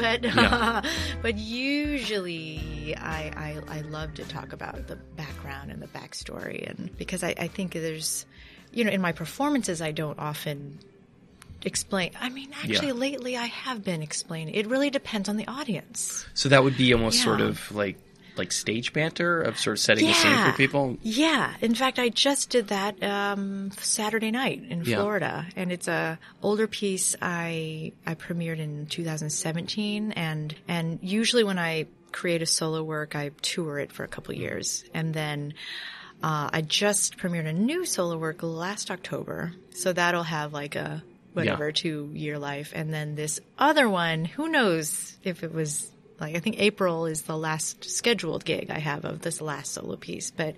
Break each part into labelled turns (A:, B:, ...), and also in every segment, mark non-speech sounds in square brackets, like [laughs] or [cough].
A: but
B: Yeah. [laughs]
A: but usually I, I I love to talk about the background and the backstory, and because I, I think there's, you know, in my performances I don't often explain. I mean, actually,
B: Yeah.
A: lately I have been explaining. It really depends on the audience.
B: So that would be almost sort of like like stage banter of sort of setting the scene for people.
A: Yeah. In fact, I just did that um, Saturday night in
B: Yeah.
A: Florida, and it's a older piece I I premiered in 2017, and and usually when I create a solo work, I tour it for a couple years, and then. Uh, I just premiered a new solo work last October, so that'll have like a whatever
B: Yeah.
A: two year life, and then this other one, who knows if it was like I think April is the last scheduled gig I have of this last solo piece, but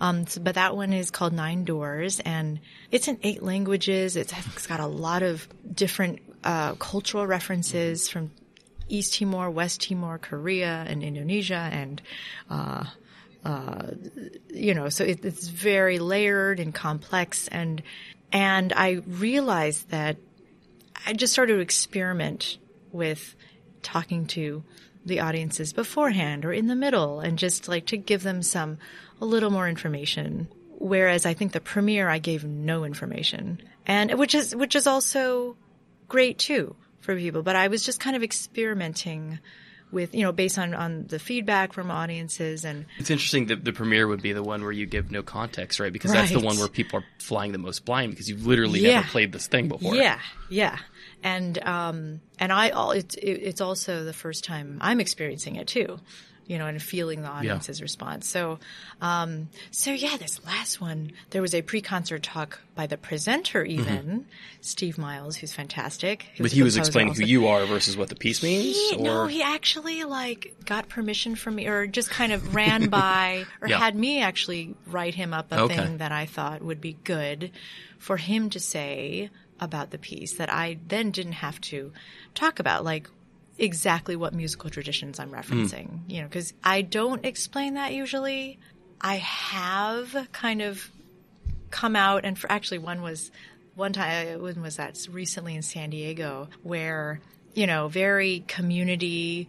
A: um, so- but that one is called Nine Doors, and it's in eight languages. It's, it's got a lot of different uh, cultural references from East Timor, West Timor, Korea, and Indonesia, and uh, uh, you know, so it, it's very layered and complex, and and I realized that I just started to experiment with talking to the audiences beforehand or in the middle and just like to give them some a little more information whereas i think the premiere i gave no information and which is which is also great too for people but i was just kind of experimenting with you know based on on the feedback from audiences and
B: It's interesting that the premiere would be the one where you give no context, right? Because that's the one where people are flying the most blind because you've literally
A: Yeah.
B: never played this thing before.
A: Yeah, yeah, and um, and I all it's it, it's also the first time I'm experiencing it too, you know, and feeling the audience's response. So, um, so yeah, this last one there was a pre-concert talk by the presenter, even Steve Miles, who's fantastic. who's
B: Mm-hmm. But he was explaining
A: also.
B: who you are versus what the piece means,
A: He,
B: or
A: no, he actually like got permission from me, or just kind of ran [laughs] by, or
B: Yeah.
A: had me actually write him up a
B: Okay.
A: thing that I thought would be good for him to say about the piece that I then didn't have to talk about, like exactly what musical traditions I'm referencing. You know, because I don't explain that usually. I have kind of come out and for actually one was one time when was that recently in San Diego where you know very community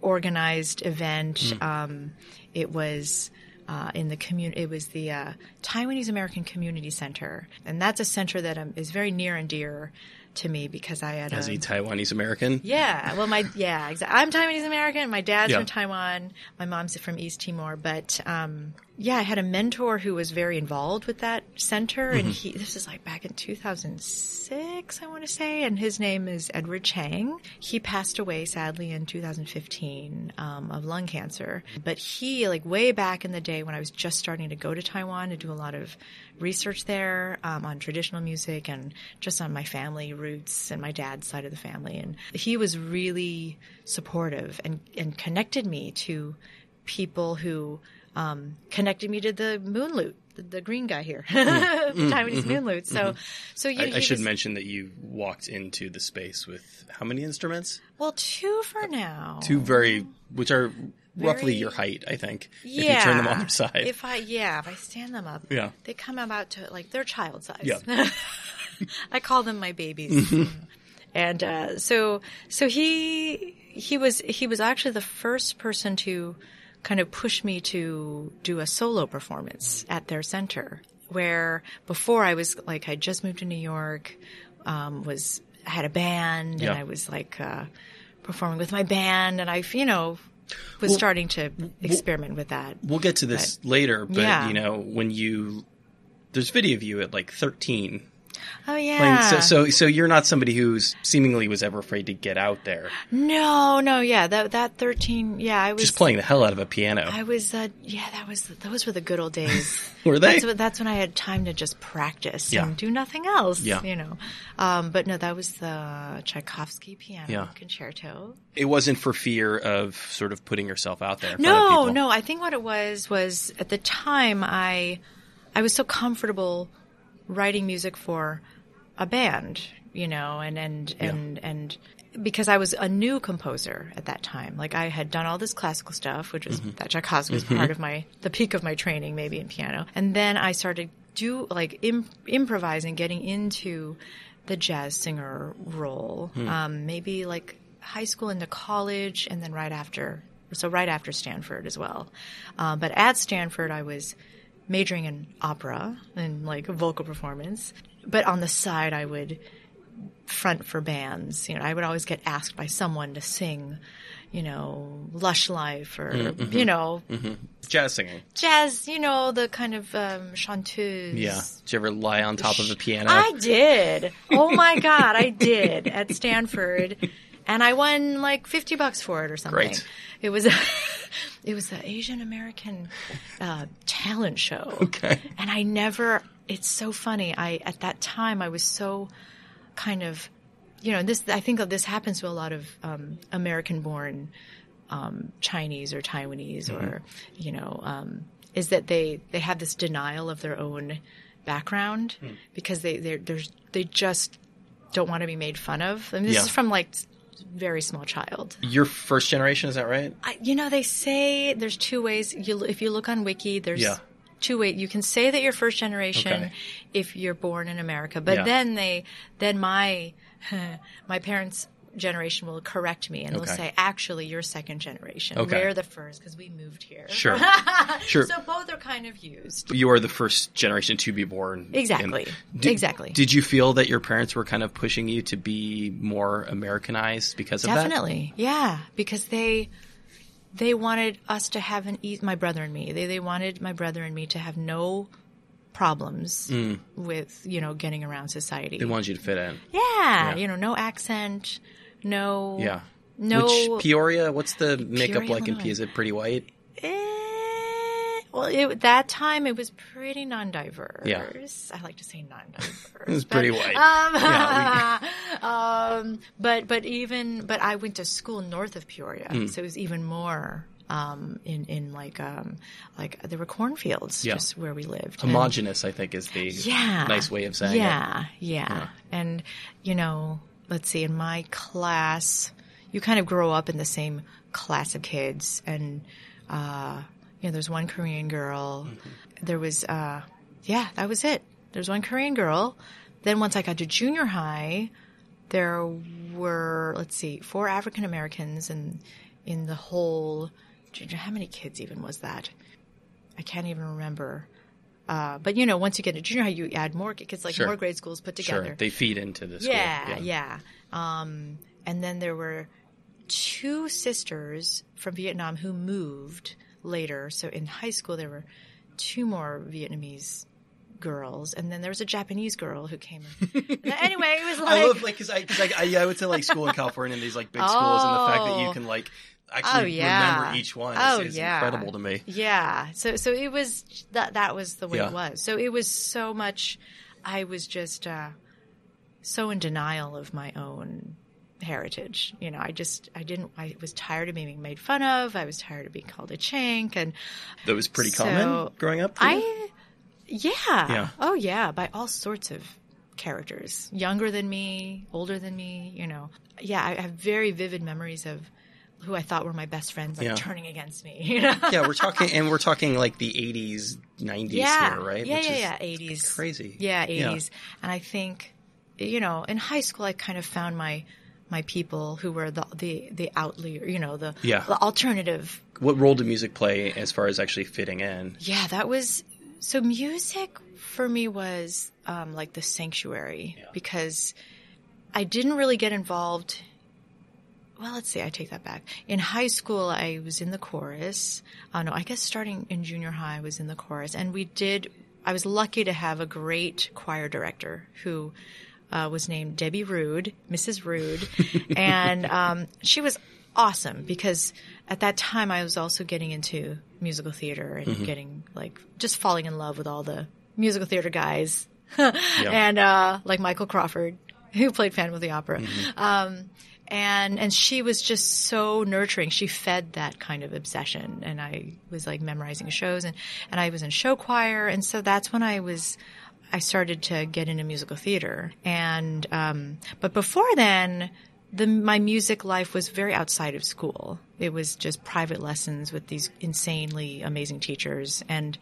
A: organized event um, it was uh, in the community it was the uh, Taiwanese American Community Center and that's a center that um, is very near and dear to me because I had
B: as
A: a,
B: a Taiwanese American.
A: yeah, well, my yeah, exactly. I'm Taiwanese American. My dad's
B: Yeah.
A: from Taiwan. My mom's from East Timor. But um, yeah, I had a mentor who was very involved with that center,
B: Mm-hmm.
A: and he. This is like back in 2006, I want to say, and his name is Edward Chang. He passed away sadly in 2015 um, of lung cancer. But he, like way back in the day when I was just starting to go to Taiwan to do a lot of research there um, on traditional music and just on my family roots and my dad's side of the family. And he was really supportive and, and connected me to people who um, connected me to the moon lute, the, green guy here, [laughs] mm. the mm. Taiwanese mm-hmm. moon lute. So, mm-hmm. so you,
B: I, I should
A: was-
B: mention that you walked into the space with how many instruments?
A: well, two for uh, now.
B: Two very, which are roughly your height, I think.
A: Yeah.
B: If you turn them on their side.
A: If I yeah, if I stand them up,
B: Yeah.
A: they come about to like they're child size.
B: Yeah. [laughs]
A: I call them my babies. Mm-hmm. and uh, so so he he was he was actually the first person to kind of push me to do a solo performance at their center where before I was like I just moved to New York um, was had a band
B: Yeah.
A: and I was like uh, performing with my band and I you know was starting to experiment with that
B: we'll get to this later, but
A: Yeah.
B: you know, when you, there's video of you at like 13
A: oh yeah
B: So, so, so you're not somebody who's seemingly was ever afraid to get out there.
A: no no yeah that that 13 yeah I was
B: Just playing the hell out of a piano.
A: I was, uh, yeah, that was, those were the good old days. [laughs]
B: Were they?
A: That's, that's when I had time to just practice
B: Yeah.
A: and do nothing else,
B: Yeah.
A: you know. Um, but no, that was the Tchaikovsky piano
B: Yeah.
A: concerto.
B: it wasn't for fear of sort of putting yourself out there. in front of
A: No, no, I think what it was was at the time I, I was so comfortable writing music for a band, you know, and, and, and, and, because I was a new composer at that time. Like I had done all this classical stuff, which was that Tchaikovsky was part of my the peak of my training, maybe in piano. And then I started do like Im- improvising, getting into the jazz singer role.
B: Hmm.
A: Um, maybe like high school into college, and then right after, so right after Stanford as well. Uh, but at Stanford, I was majoring in opera and like vocal performance. But on the side, I would front for bands. You know, I would always get asked by someone to sing, you know, Lush Life or
B: Mm-hmm.
A: you know,
B: Jazz singing.
A: jazz. You know, the kind of um, chanteuse.
B: Yeah. Did you ever lie on top of a piano?
A: I did. Oh my god, I did at Stanford, and I won like fifty bucks for it or something.
B: Great.
A: It was. A, [laughs] it was the Asian American uh, talent show.
B: Okay.
A: And I never. It's so funny. I at that time I was so kind of, you know, this. I think this happens to a lot of um, American-born um, Chinese or Taiwanese or you know, um, is that they they have this denial of their own background because they they there's they just don't want to be made fun of. And this
B: Yeah.
A: is from like very small child.
B: You're first generation, is that right?
A: I, you know, they say there's two ways. You, if you look on Wiki, there's
B: Yeah.
A: two ways. You can say that you're first generation
B: Okay.
A: if you're born in America, but
B: Yeah.
A: then they, then my, [laughs] my parents' generation will correct me and they'll say, actually, you're second generation.
B: Okay.
A: We're the first because we moved here.
B: Sure. [laughs] sure.
A: So both are kind of used.
B: you are the first generation to be born.
A: Exactly.
B: Did-
A: Exactly.
B: Did you feel that your parents were kind of pushing you to be more Americanized because of that?
A: Definitely, yeah, because they they wanted us to have an easy. My brother and me. They they wanted my brother and me to have no problems with you know getting around society.
B: Mm. They wanted you to fit in.
A: yeah, you know, no accent, no
B: Yeah.
A: no.
B: Which Peoria? What's the makeup
A: Peoria,
B: like in P?
A: Illinois.
B: Is it pretty white?
A: Eh, well, it, that time it was pretty non-diverse.
B: Yeah.
A: I like to say non-diverse. [laughs]
B: It was
A: but-
B: pretty white.
A: Um,
B: Yeah, [laughs]
A: um, but but even but I went to school north of Peoria,
B: Hmm.
A: so it was even more um, in in like um, like there were cornfields
B: Yeah.
A: just where we lived.
B: Homogenous, I think, is the
A: yeah,
B: nice way of saying it.
A: yeah, yeah, and you know, let's see, in my class, you kind of grow up in the same class of kids, and uh, you know, there's one Korean girl. There was, uh, yeah, that was it. There's one Korean girl. Then once I got to junior high, there were let's see, four African Americans, and in the whole, how many kids even was that? I can't even remember. Uh, but you know, once you get to junior high, you add more because like
B: Sure.
A: more grade schools put together.
B: Sure. They feed into the school.
A: yeah, yeah. Um, and then there were two sisters from Vietnam who moved later. So in high school, there were two more Vietnamese girls, and then there was a Japanese girl who came. in. [laughs] anyway, it was like,
B: I love like because I, cause I, I I would say like school in California and these like big schools and the fact that you
A: Oh.
B: can like actually
A: Oh, yeah.
B: remember each one
A: Oh,
B: is
A: yeah.
B: incredible to me.
A: Yeah. So so it was that that was the way
B: Yeah.
A: it was. So it was so much I was just uh so in denial of my own heritage. You know, I just I didn't I was tired of being made fun of. I was tired of being called a chink and
B: That was pretty
A: So,
B: common growing up.
A: I yeah.
B: Yeah.
A: Oh yeah, by all sorts of characters. Younger than me, older than me, you know. Yeah, I have very vivid memories of who I thought were my best friends like
B: Yeah.
A: turning against me, [laughs] you know.
B: yeah, we're talking and we're talking like the 80s, 90s
A: yeah.
B: here, right?
A: Yeah,
B: Which
A: yeah,
B: is
A: yeah. Eighties.
B: crazy.
A: Yeah,
B: Yeah.
A: eighties. And I think, you know, in high school, I kind of found my my people who were the the the outlier, you know, the
B: Yeah.
A: the alternative.
B: What role did music play as far as actually fitting in?
A: Yeah, that was so. Music for me was um, like the sanctuary because I didn't really get involved. Well, let's see. I take that back. In high school, I was in the chorus. Uh, no, I guess starting in junior high, I was in the chorus, and we did. I was lucky to have a great choir director who uh, was named Debbie Rude, Mrs. Rude, [laughs] and um, she was awesome because at that time I was also getting into musical theater and getting like just falling in love with all the musical theater guys, [laughs] and uh, like Michael Crawford, who played Phantom of the Opera. Um, and and she was just so nurturing. She fed that kind of obsession, and I was like memorizing shows, and and I was in show choir, and so that's when I was. I started to get into musical theater, and um, but before then, the my music life was very outside of school. It was just private lessons with these insanely amazing teachers, and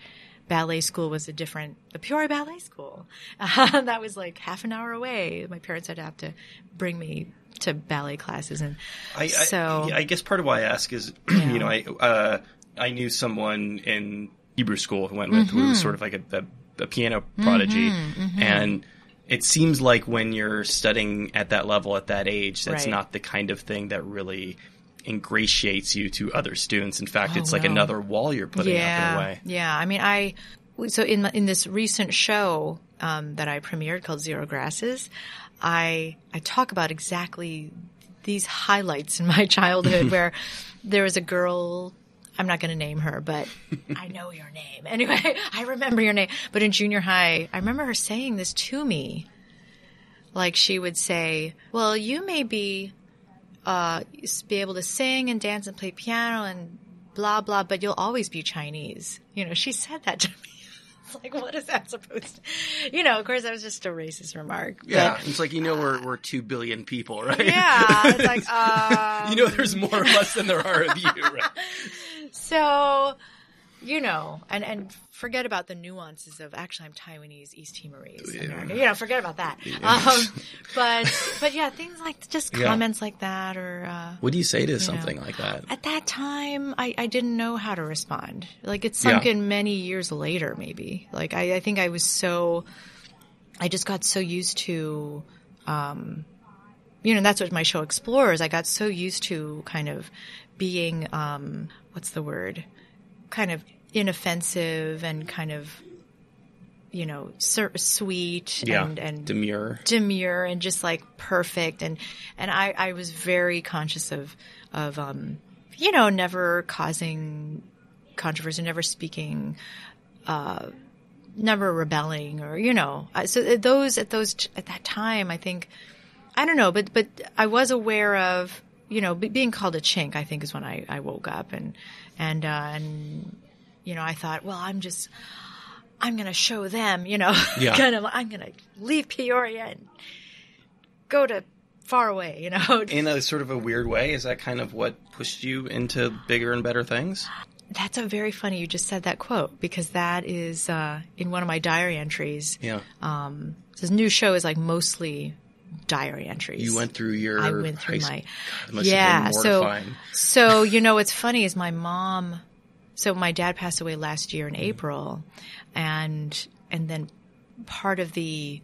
A: ballet school was a different, the Peoria Ballet School. Uh, [laughs] that was like half an hour away. My parents had to have to bring me to ballet classes. And
B: I,
A: so.
B: I, I guess part of why I ask is,
A: Yeah. [clears throat]
B: you know, I, uh, I knew someone in Hebrew school who went with who
A: Mm-hmm.
B: was sort of like a, a, a piano prodigy. And it seems like when you're studying at that level at that age, that's
A: Right.
B: not the kind of thing that really ingratiates you to other students. In fact,
A: Oh,
B: it's like
A: no.
B: another wall you're putting up in a way.
A: Yeah, I mean, I so in in this recent show um, that I premiered called Zero Grasses, I I talk about exactly these highlights in my childhood [laughs] where there was a girl. I'm not going to name her, but [laughs] I know your name. Anyway, [laughs] I remember your name. But in junior high, I remember her saying this to me. Like she would say, "Well, you may be uh, be able to sing and dance and play piano and blah blah, but you'll always be Chinese." You know, she said that to me. [laughs] Like, what is that supposed to? You know, of course, that was just a racist remark. but-
B: Yeah, it's like you know we're we're two billion people, right?
A: yeah. It's like, uh, [laughs]
B: you know there's more of us than there are of you, right? [laughs]
A: so, you know, and and forget about the nuances of actually I'm Taiwanese, East Timorese, American. You know, forget about that. Um, but but yeah, things like just
B: Yeah.
A: comments like that or. Uh,
B: What do you say to something like that?
A: at that time I, I didn't know how to respond like it sunk
B: Yeah.
A: in many years later maybe like I, I think i was so i just got so used to um you know that's what my show explores i got so used to kind of being um what's the word kind of inoffensive and kind of you know ser- sweet
B: Yeah,
A: and and
B: demure.
A: demure and just like perfect. And and I, I was very conscious of of um you know never causing controversy never speaking uh never rebelling or you know. So at those at those at that time I think I don't know but but I was aware of you know be, being called a chink I think is when I I woke up and and uh and you know I thought well I'm just I'm going to show them, you know, [laughs]
B: Yeah.
A: kind of, I'm going to leave Peoria and go to far away, you know. [laughs]
B: In a sort of a weird way, is that kind of what pushed you into bigger and better things?
A: That's a very funny, you just said that quote because that is, uh, in one of my diary entries.
B: Yeah.
A: Um, this new show is like mostly diary entries.
B: You went through your.
A: I went through my,
B: God, it must have
A: yeah. So, so you know what's funny is my mom. So my dad passed away last year
B: Mm-hmm.
A: in April, and and then part of the,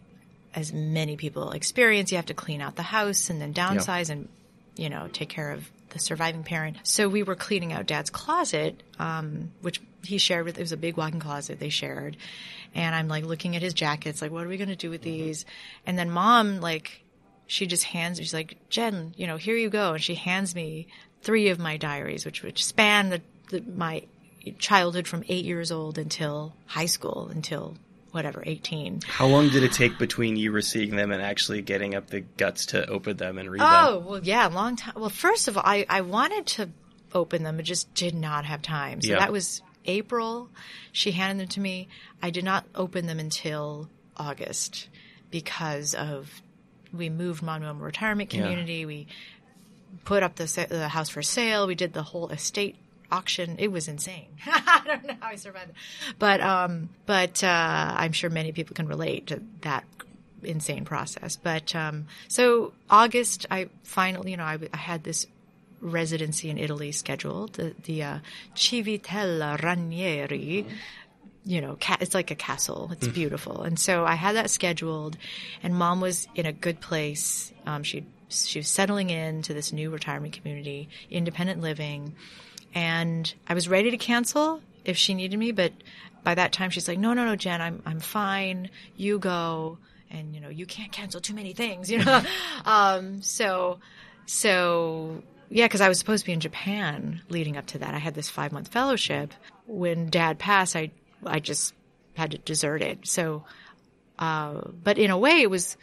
A: as many people experience, you have to clean out the house and then downsize and you know take care of the surviving parent. So we were cleaning out dad's closet, um, which he shared with. It was a big walk-in closet they shared, and I'm like looking at his jackets, like what are we going to do with these? And then mom like she just hands she's like jen you know here you go and she hands me three of my diaries which which span the, the my childhood from eight years old until high school until whatever 18
B: How long did it take between you receiving them and actually getting up the guts to open them and read
A: oh
B: them?
A: Oh, well yeah long time well first of all i i wanted to open them but just did not have time so
B: Yeah.
A: that was april she handed them to me i did not open them until august because of we moved Monument retirement
B: Yeah.
A: community we put up the, sa- the house for sale. We did the whole estate auction. It was insane. [laughs] I don't know how I survived it. But, um, but, uh, I'm sure many people can relate to that insane process. But, um, so August, I finally, you know, I, I had this residency in Italy scheduled, the, the, uh, Civitella Ranieri you know, ca- it's like a castle. It's beautiful. And so I had that scheduled and mom was in a good place. Um, she, she was settling into this new retirement community, independent living. And I was ready to cancel if she needed me. But by that time, she's like, no, no, no, Jen, I'm, I'm fine. You go. And, you know, you can't cancel too many things, you know? [laughs] um, so, so yeah, because I was supposed to be in Japan leading up to that. I had this five month fellowship. When dad passed, I, I just had to desert it. So, uh, but in a way, it was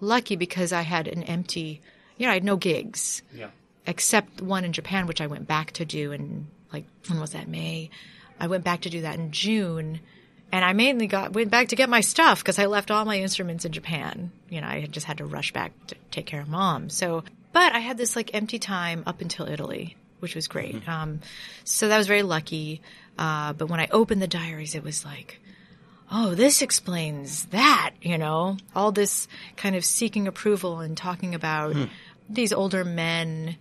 A: lucky because I had an empty, you know, I had no gigs
B: Yeah.
A: Except one in Japan, which I went back to do in like when was that May? I went back to do that in June, and I mainly got went back to get my stuff because I left all my instruments in Japan. You know, I had just had to rush back to take care of mom. So, but I had this like empty time up until Italy, which was great. Um, so that was very lucky. Uh, but when I opened the diaries, it was like oh, this explains that, you know, all this kind of seeking approval and talking about these older men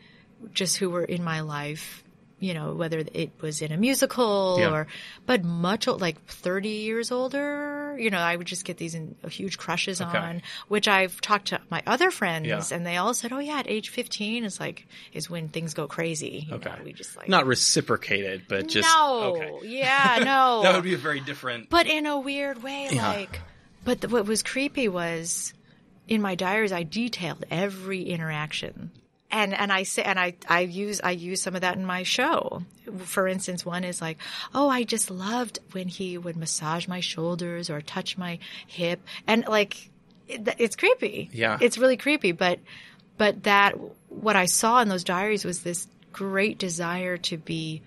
A: just who were in my life, you know, whether it was in a musical
B: Yeah.
A: or, but much o- like 30 years older, you know, I would just get these in, uh, huge crushes
B: Okay.
A: on, which I've talked to my other friends
B: Yeah.
A: and they all said, oh yeah, at age 15 is like, is when things go crazy. You
B: Okay.
A: know, we just like,
B: Not reciprocated, but just
A: no,
B: okay.
A: yeah, [laughs] no.
B: That would be a very different.
A: But in a weird way,
B: Yeah.
A: like, but the, what was creepy was in my diaries, I detailed every interaction. And, and I say, and I, I use, I use some of that in my show. For instance, one is like, oh, I just loved when he would massage my shoulders or touch my hip. And like, it, it's creepy.
B: Yeah.
A: It's really creepy. But, but that, what I saw in those diaries was this great desire to be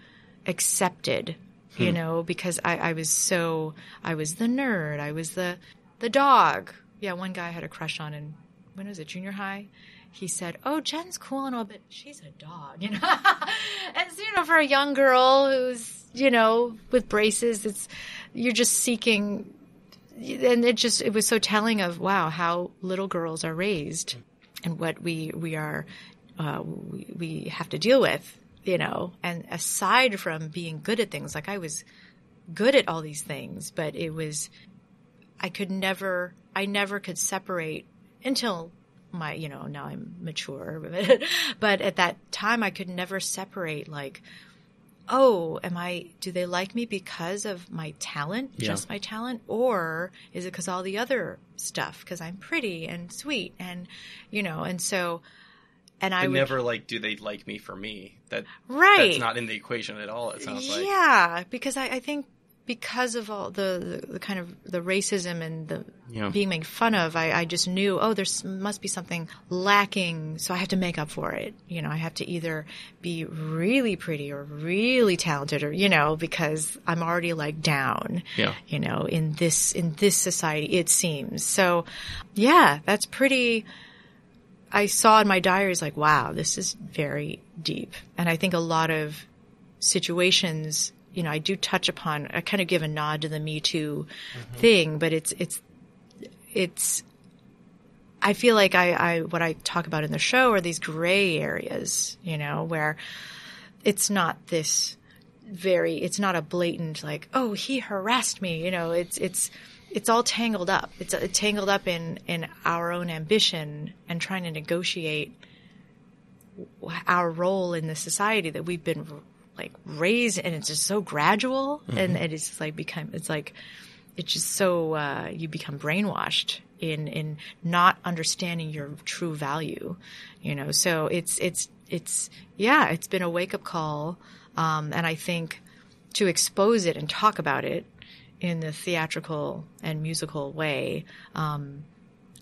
A: accepted, you hmm. know, because I, I was so, I was the nerd. I was the, the dog. Yeah. One guy I had a crush on in, when was it, junior high? He said, "Oh, Jen's cool and all, but she's a dog, [laughs] you know." and you know, for a young girl who's, you know, with braces, it's you're just seeking and it just it was so telling of wow how little girls are raised and what we we are uh, we, we have to deal with you know and aside from being good at things like i was good at all these things but it was i could never i never could separate until my you know now i'm mature [laughs] but at that time i could never separate like oh, am I, do they like me because of my talent,
B: Yeah.
A: just my talent? Or is it because all the other stuff? Because I'm pretty and sweet and, you know, and so, and I would,
B: never like, do they like me for me? That
A: right.
B: that's not in the equation at all. It sounds like.
A: yeah, because I, I think because of all the, the, the kind of the racism and the
B: Yeah.
A: being made fun of, I, I just knew, oh, there must be something lacking, so I have to make up for it. You know, I have to either be really pretty or really talented, or you know, because I'm already like down.
B: Yeah.
A: You know, in this in this society, it seems so. Yeah, that's pretty. I saw in my diaries like, wow, this is very deep, and I think a lot of situations you know, I do touch upon, I kind of give a nod to the Me Too thing, but it's, it's, it's, I feel like I, I, what I talk about in the show are these gray areas, you know, where it's not this very, it's not a blatant like, oh, he harassed me, you know, it's, it's, it's all tangled up. It's uh, tangled up in, in our own ambition and trying to negotiate our role in the society that we've been like raised and it's just so gradual and it is just like become it's like it's just so uh, you become brainwashed in in not understanding your true value you know? So it's it's it's yeah it's been a wake up call um, and i think to expose it and talk about it in the theatrical and musical way um,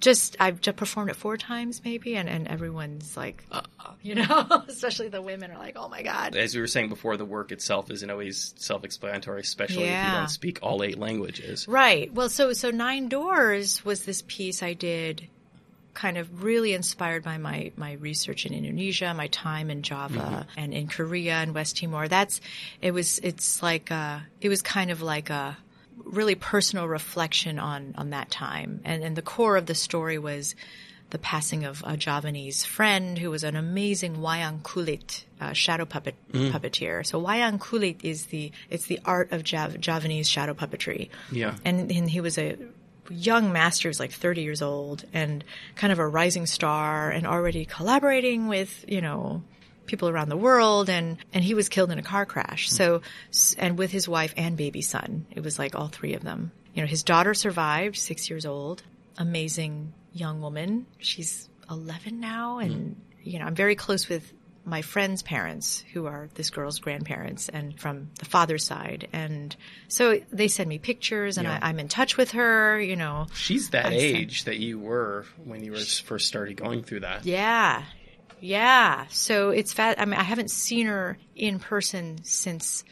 A: just I've just performed it four times maybe, and, and everyone's like, uh, you know, [laughs] especially the women are like, oh my god,
B: As we were saying before, the work itself isn't always self-explanatory, especially if you don't speak all eight languages.
A: right? Well, so so Nine Doors was this piece I did, kind of really inspired by my my research in Indonesia, my time in Java and in Korea and West Timor. That's it was it's like uh it was kind of like a really personal reflection on on that time, and and the core of the story was the passing of a Javanese friend who was an amazing wayang kulit uh, shadow puppet puppeteer. So wayang kulit is the it's the art of Jav- Javanese shadow puppetry.
B: Yeah.
A: and and he was a young master, he was like 30 years old and kind of a rising star and already collaborating with, you know, people around the world and and he was killed in a car crash. So and with his wife and baby son. It was like all three of them. You know, his daughter survived, 6 years old. Amazing young woman. She's 11 now and mm. you know, I'm very close with my friend's parents, who are this girl's grandparents, and from the father's side. And so they send me pictures, and
B: Yeah.
A: I, I'm in touch with her, you know.
B: She's that
A: saying-
B: age that you were when you were first started going through that.
A: Yeah. Yeah. So it's fat. I mean, I haven't seen her in person since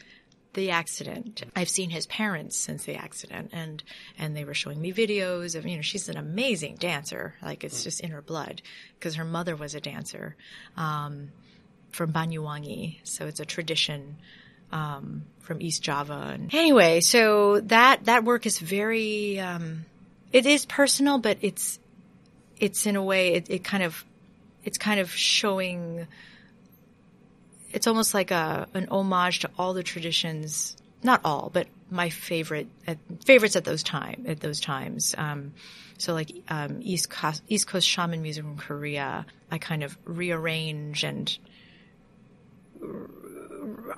A: the accident. I've seen his parents since the accident and, and they were showing me videos of, you know, she's an amazing dancer. Like it's just in her blood because her mother was a dancer, um, from Banyuwangi. So it's a tradition, um, from East Java. And anyway, so that that work is very um, it is personal, but it's it's in a way it, it kind of it's kind of showing it's almost like a an homage to all the traditions not all but my favorite at, favorites at those time at those times. Um, so like um, east coast east coast shaman music from korea i kind of rearrange and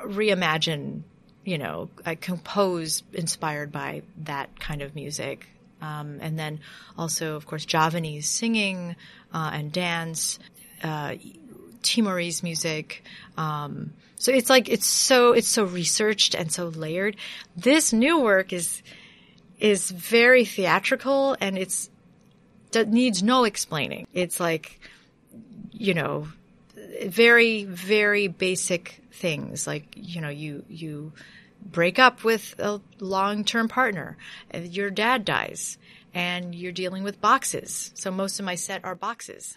A: reimagine you know i compose inspired by that kind of music um, and then also of course javanese singing uh, and dance uh, Timorese music. Um, so it's like it's so it's so researched and so layered. This new work is is very theatrical and it's that needs no explaining. It's like you know very very basic things like you know you you break up with a long-term partner your dad dies and you're dealing with boxes. So most of my set are boxes.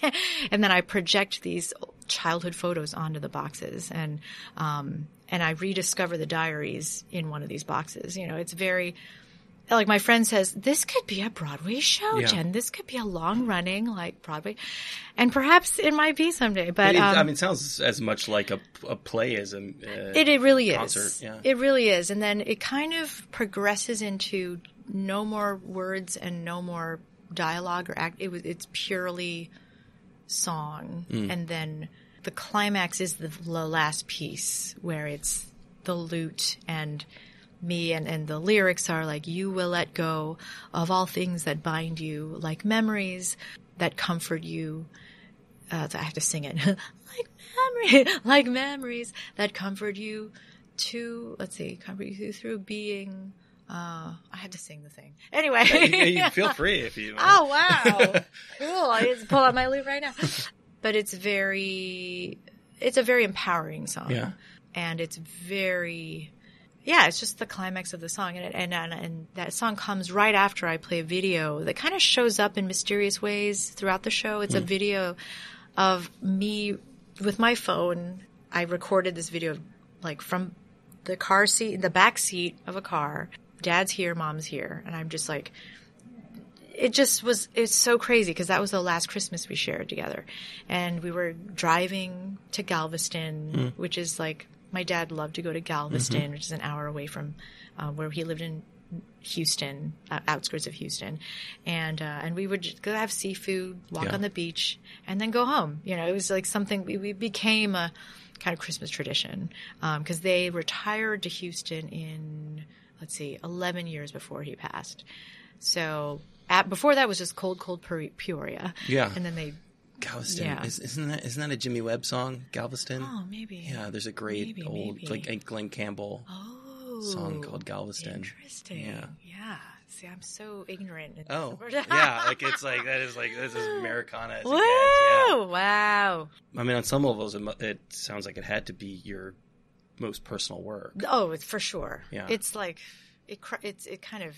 A: [laughs] and then I project these childhood photos onto the boxes and, um, and I rediscover the diaries in one of these boxes. You know, it's very, like my friend says, this could be a Broadway show,
B: Yeah.
A: Jen. This could be a long running, like Broadway. And perhaps it might be someday, but,
B: It-
A: um,
B: I mean, it sounds as much like a, a play as a. Uh,
A: it, it really
B: concert,
A: is.
B: yeah.
A: It really is. And then it kind of progresses into no more words and no more dialogue or act. It was, it's purely song.
B: Mm.
A: And then the climax is the, the last piece where it's the lute and me and, and the lyrics are like, you will let go of all things that bind you, like memories that comfort you. Uh, I have to sing it. [laughs] like memory, [laughs] like memories that comfort you to, let's see, comfort you through being, uh, I had to sing the thing. Anyway.
B: you, you feel free if you. [laughs]
A: Oh wow, cool! I just pull out my lute right now. But it's very, it's a very empowering song,
B: Yeah.
A: and it's very, yeah, it's just the climax of the song, and it, and, and and that song comes right after I play a video that kind of shows up in mysterious ways throughout the show. It's a hmm. video of me with my phone. I recorded this video, like from the car seat, the back seat of a car. Dad's here, mom's here, and I'm just like it just was it's so crazy because that was the last christmas we shared together and we were driving to galveston hmm. which is like my dad loved to go to galveston which is an hour away from uh, where he lived in houston uh, outskirts of houston and uh, and we would just go have seafood walk
B: Yeah.
A: on the beach and then go home you know it was like something we, we became a kind of christmas tradition because they retired to houston in let's see 11 years before he passed so at, before that was just cold, cold Peoria.
B: Yeah.
A: And then they,
B: Galveston.
A: Yeah.
B: Is, isn't that isn't that a Jimmy Webb song? Galveston.
A: oh, maybe.
B: Yeah, there's a great
A: Maybe,
B: old
A: maybe.
B: like a Glen Campbell
A: Oh.
B: song called Galveston.
A: Interesting.
B: Yeah.
A: Yeah. See, I'm so ignorant.
B: Oh, [laughs] yeah, like it's like that is like this is Americana as
A: Woo!
B: Yeah.
A: Wow.
B: I mean, on some levels, it, it sounds like it had to be your most personal work.
A: Oh, it's for sure.
B: Yeah.
A: It's like, it, it's, it kind of,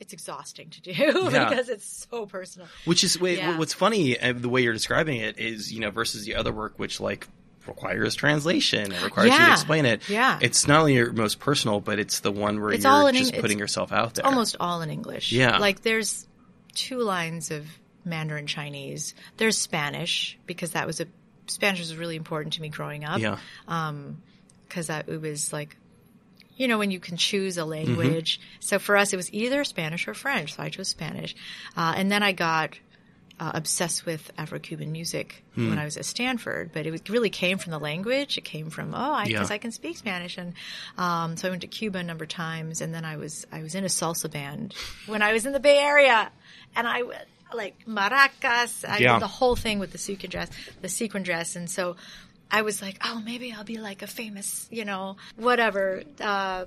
A: it's exhausting to do [laughs]
B: Yeah.
A: because it's so personal.
B: Which is
A: Yeah.
B: what's funny uh, the way you're describing it is you know versus the other work which like requires translation and requires you to explain it.
A: Yeah.
B: it's not only your most personal, but it's the one where
A: It's
B: you're just
A: Eng-
B: putting yourself out there.
A: almost all in English.
B: Yeah.
A: Like there's two lines of Mandarin Chinese. There's Spanish because that was a Spanish was really important to me growing up.
B: yeah,
A: Because it was like, you know, when you can choose a
B: Mm-hmm.
A: language. So for us, it was either Spanish or French. So I chose Spanish. Uh, and then I got uh, obsessed with Afro-Cuban music
B: Hmm.
A: when I was at Stanford, but it really came from the language. It came from, oh, I,
B: Yeah.
A: I can speak Spanish. And, um, so I went to Cuba a number of times and then I was, I was in a salsa band when I was in the Bay Area and I went like maracas. I
B: Yeah.
A: did the whole thing with the sequin dress, the sequin dress. And so I was like, oh, maybe I'll be like a famous, you know, whatever, uh,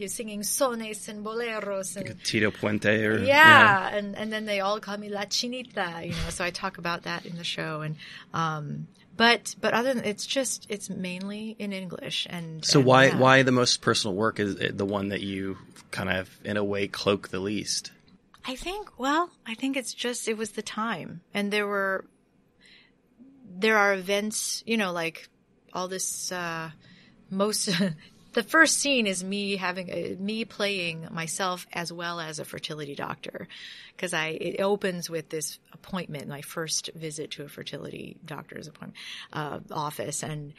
A: you're singing sones and boleros and
B: Tito Puente or
A: yeah, and and then they all call me La Chinita, you know. So I talk about that in the show, and um, but but other than it's just it's mainly in English, and
B: So
A: and,
B: why
A: yeah.
B: why the most personal work is the one that you kind of in a way cloak the least?
A: I think well, I think it's just it was the time, and there were there are events, you know, like all this uh, most [laughs] the first scene is me having me playing myself as well as a fertility doctor. Because I it opens with this appointment, my first visit to a fertility doctor's appointment uh, office, and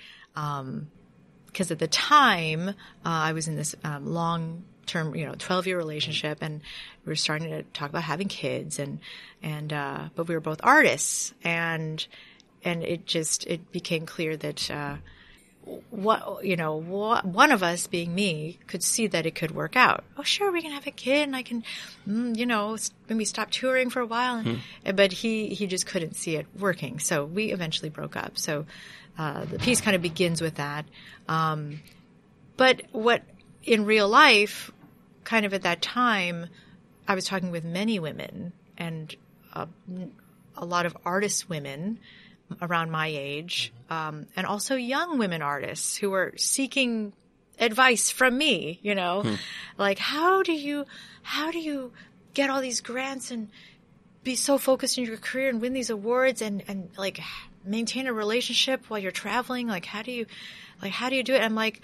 A: because at the time uh, I was in this um, long term, you know, twelve year relationship, and we were starting to talk about having kids, and and uh, but we were both artists, and and it just it became clear that. Uh, what you know wh- one of us being me could see that it could work out. Oh sure we can have a kid and i can mm, you know maybe stop touring for a while and, but he he just couldn't see it working. So we eventually broke up. So uh, the piece kind of begins with that. Um, but what in real life kind of at that time i was talking with many women and uh, a lot of artist women around my age, um, and also young women artists who are seeking advice from me. You know, like how do you how do you get all these grants and be so focused in your career and win these awards and and like maintain a relationship while you're traveling? Like how do you like how do you do it? I'm like.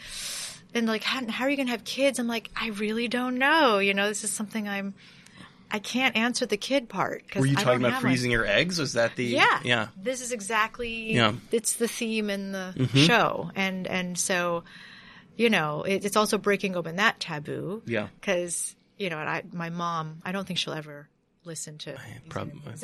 A: And like, how, how are you going to have kids? I'm like, I really don't know. You know, this is something I'm, I can't answer the kid part.
B: Were you
A: I
B: talking about
A: one.
B: freezing your eggs? Was that the
A: Yeah.
B: yeah?
A: This is exactly
B: Yeah.
A: it's the theme in the
B: Mm-hmm.
A: show. And and so, you know, it, it's also breaking open that taboo.
B: Yeah.
A: Cuz, you know, I my mom, I don't think she'll ever listen to
B: Probably. [laughs]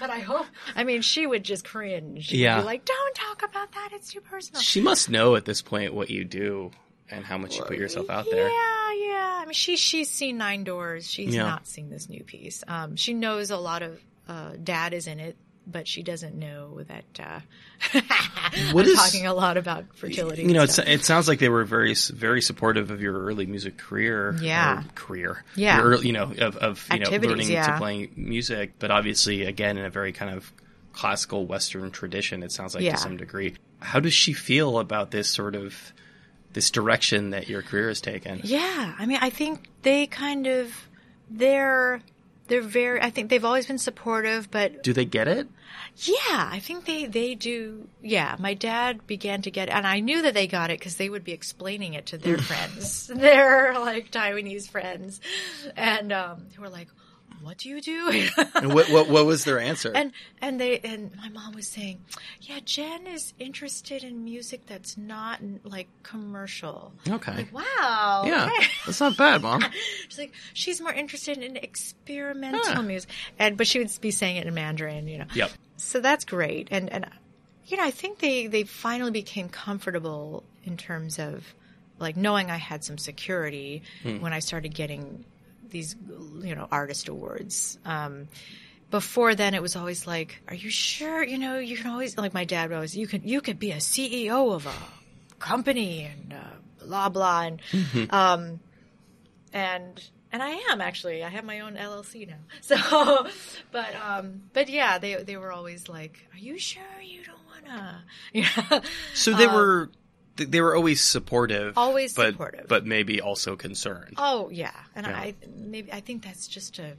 A: but I hope I mean she would just cringe.
B: Yeah.
A: be like, "Don't talk about that. It's too personal."
B: She must know at this point what you do and how much you put yourself out there.
A: Yeah, yeah. I mean, she she's seen Nine Doors. She's
B: Yeah.
A: not seen this new piece. Um, she knows a lot of uh, Dad is in it, but she doesn't know that. Uh, [laughs]
B: What
A: I'm
B: is-
A: talking a lot about fertility?
B: You know, it's, it sounds like they were very, very supportive of your early music career.
A: Yeah.
B: or career.
A: Yeah.
B: Your early, you know, of, of you know,
A: Activities,
B: learning to playing music, but obviously, again, in a very kind of classical Western tradition. It sounds like
A: Yeah.
B: to some degree. How does she feel about this sort of this direction that your career has taken?
A: yeah. I mean, I think they kind of they're they're very. I think they've always been supportive, but
B: Do they get it?
A: Yeah, I think they they do. Yeah, my dad began to get, and I knew that they got it because they would be explaining it to their [laughs] friends, [laughs] their like Taiwanese friends, and um, they were like, "What do you do?"
B: And what, what, what was their answer?
A: and and they and my mom was saying, "Yeah, Jen is interested in music that's not like commercial."
B: okay.
A: Like, wow.
B: Yeah,
A: okay."
B: that's not bad, mom. [laughs]
A: She's like, she's more interested in experimental
B: Huh.
A: music, and but she would be saying it in Mandarin, you know.
B: Yep.
A: So that's great, and and you know, I think they they finally became comfortable in terms of like knowing I had some security
B: Hmm.
A: when I started getting these you know artist awards. Um, before then, it was always like, "Are you sure? You know, you can always like my dad always you can you could be a CEO of a company and uh, blah blah and
B: Mm-hmm.
A: um, and and I am actually. I have my own LLC now. [laughs] So, but um, but yeah, they they were always like, "Are you sure you don't wanna?" [laughs] Yeah,
B: So they were th- they were always supportive,
A: Always
B: but,
A: supportive.
B: but maybe also concerned.
A: Oh yeah, and
B: Yeah.
A: I maybe I think that's just a,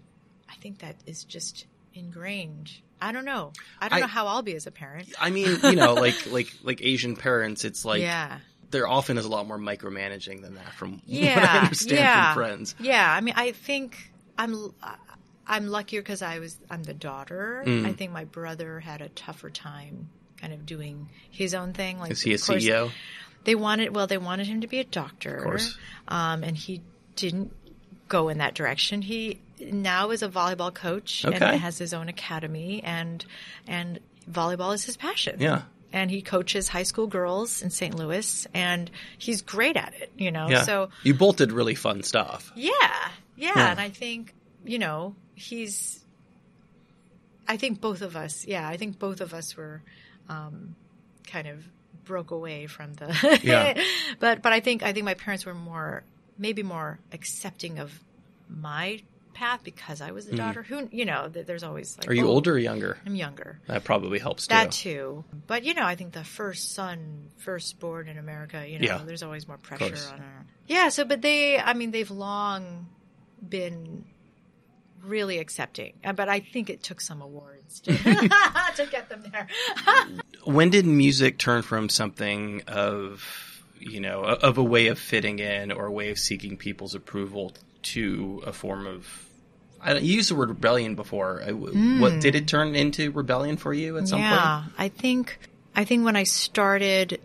A: I think that is just ingrained. I don't know. I don't
B: I-
A: know how I'll be as a parent.
B: I mean, you know, [laughs] like like like Asian parents, it's like
A: yeah.
B: there often is a lot more micromanaging than that from
A: Yeah. [laughs]
B: what I understand
A: yeah.
B: from friends.
A: Yeah. I mean, I think I'm. I'm luckier because I was. I'm the daughter.
B: Mm.
A: I think my brother had a tougher time, kind of doing his own thing. Like,
B: Is he a
A: course,
B: CEO?
A: They wanted. Well, they wanted him to be a doctor. Of
B: course.
A: Um, and he didn't go in that direction. He now is a volleyball coach
B: Okay.
A: and has his own academy, and and volleyball is his passion.
B: Yeah.
A: And he coaches high school girls in St. Louis, and he's great at it. You know.
B: Yeah.
A: So
B: you both did really fun stuff.
A: yeah, yeah,
B: Yeah.
A: and I think you know he's. I think both of us, yeah, I think both of us were, um, kind of broke away from the.
B: Yeah. [laughs]
A: but but I think I think my parents were more maybe more accepting of my path because I was a mm. daughter. Who you know, there's always like.
B: Are you
A: oh,
B: older or younger?
A: I'm younger.
B: That probably helps too.
A: That too, but you know, I think the first son, first born in America, you know,
B: Yeah.
A: there's always more pressure on her. Yeah, so but they, I mean, they've long been really accepting, Uh, but I think it took some awards to, [laughs] [laughs] to get them there. [laughs]
B: when did music turn from something of you know, of a way of fitting in or a way of seeking people's approval to a form of. I you used the word rebellion before. I- What did it turn into rebellion for you at some
A: yeah,
B: point?
A: Yeah, I think I think when I started,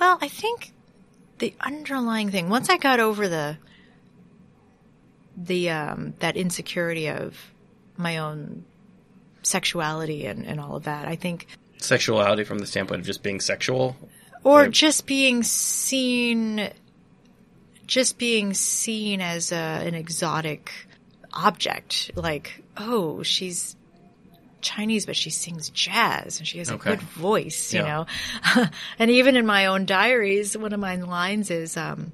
A: well, I think the underlying thing once I got over the the um, that insecurity of my own sexuality and, and all of that, I think,
B: Sexuality from the standpoint of just being sexual.
A: or
B: Yeah.
A: just being seen, just being seen as a, an exotic object, like oh, she's Chinese, but she sings jazz and she has a good voice, you
B: Yeah.
A: know. [laughs] and even in my own diaries, one of my lines is, um,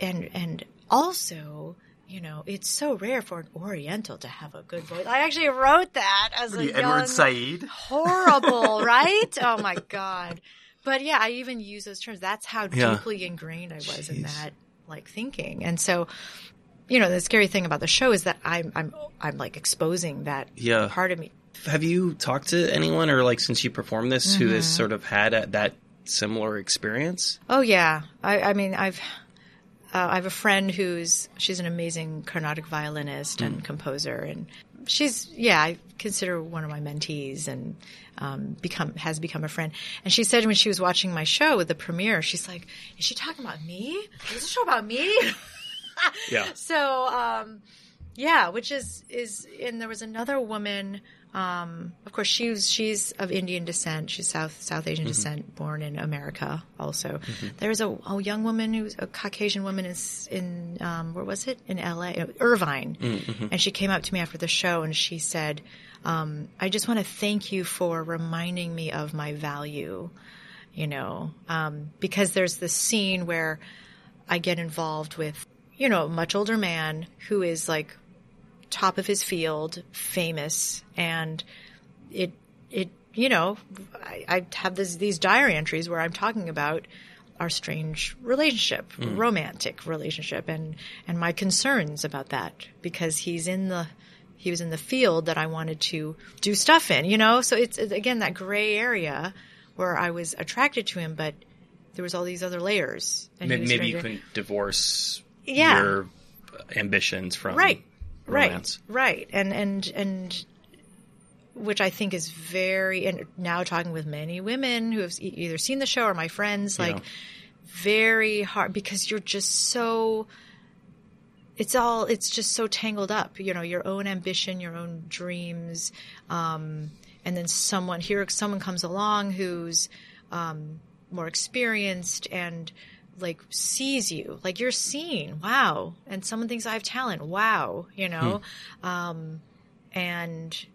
A: and and also, you know, it's so rare for an Oriental to have a good voice. I actually wrote that as a young,
B: Said.
A: horrible, [laughs] right? Oh my god. But yeah, I even use those terms. That's how
B: Yeah.
A: deeply ingrained I was in that like thinking. And so, you know, the scary thing about the show is that I'm I'm I'm like exposing that
B: Yeah.
A: part of me.
B: Have you talked to anyone, or like since you performed this, who has mm-hmm. sort of had a, that similar experience?
A: Oh yeah, I, I mean, I've uh, I have a friend who's she's an amazing Carnatic violinist and composer, and she's yeah, I consider one of my mentees and um, become has become a friend. And she said when she was watching my show with the premiere, she's like, "Is she talking about me? Is this show about me?" [laughs]
B: Yeah. [laughs]
A: so um, yeah, which is is and there was another woman. Um, of course, she's she's of Indian descent. She's South South Asian descent, born in America. Also, there's a, a young woman who's a Caucasian woman is in um, where was it in L.A. Irvine, and she came up to me after the show and she said, um, "I just want to thank you for reminding me of my value." You know, um, because there's this scene where I get involved with, you know, a much older man who is like top of his field, famous, and it, it, you know, I, I have this, these diary entries where I'm talking about our strange relationship, hmm. romantic relationship, and and my concerns about that because he's in the he was in the field that I wanted to do stuff in, you know. So it's it's, again that gray area where I was attracted to him, but there was all these other layers. And
B: Maybe, maybe you couldn't divorce
A: Yeah.
B: your ambitions from
A: right
B: romance.
A: right right and and and which i think is very and now talking with many women who have either seen the show or my friends like
B: Yeah.
A: very hard because you're just so it's all it's just so tangled up you know your own ambition your own dreams um, and then someone here someone comes along who's um, more experienced and like sees you like you're seen wow and someone thinks i have talent wow you know um, and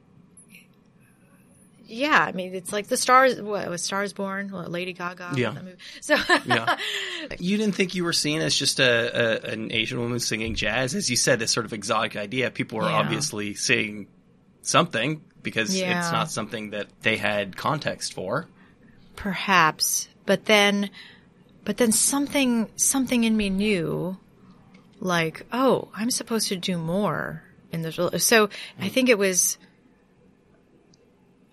A: yeah i mean it's like the stars what was stars born What, lady gaga
B: Yeah.
A: so
B: Yeah. [laughs] You didn't think you were seen as just a, a an Asian woman singing jazz, as you said, this sort of exotic idea. People were
A: Yeah.
B: obviously seeing something because
A: Yeah.
B: it's not something that they had context for.
A: perhaps but then but then something something in me knew like oh i'm supposed to do more in this so i think it was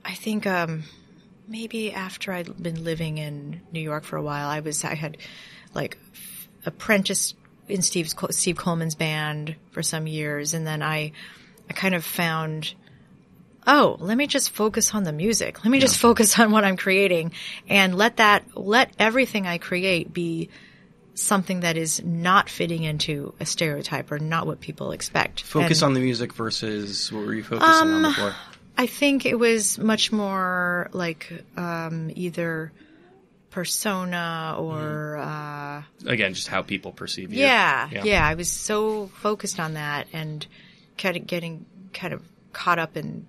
A: i think um maybe after i'd been living in new york for a while i was i had like apprenticed in steve's steve coleman's band for some years and then i i kind of found oh, let me just focus on the music. Let me just focus on what I'm creating and let that, let everything I create be something that is not fitting into a stereotype or not what people expect.
B: Focus
A: And
B: on the music versus what were you focusing on before?
A: I think it was much more like um, either persona or uh,
B: Again, just how people perceive you.
A: yeah, yeah, I was so focused on that and kind of getting kind of caught up in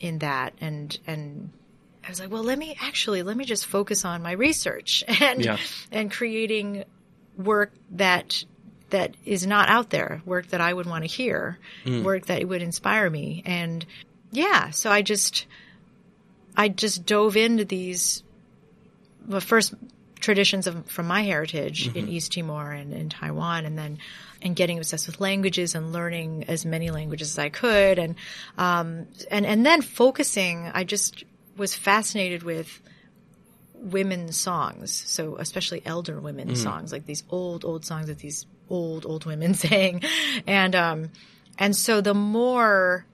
A: in that and and I was like, well, let me actually let me just focus on my research [laughs] and
B: Yeah.
A: and creating work that that is not out there, work that I would want to hear, mm. work that would inspire me. And yeah, so I just I just dove into these well, first traditions of from my heritage in East Timor and in Taiwan, and then and getting obsessed with languages and learning as many languages as I could, and um, and and then focusing. I just was fascinated with women's songs. So especially elder women's songs, like these old, old songs that these old, old women [laughs] sang. And, um, and so the more,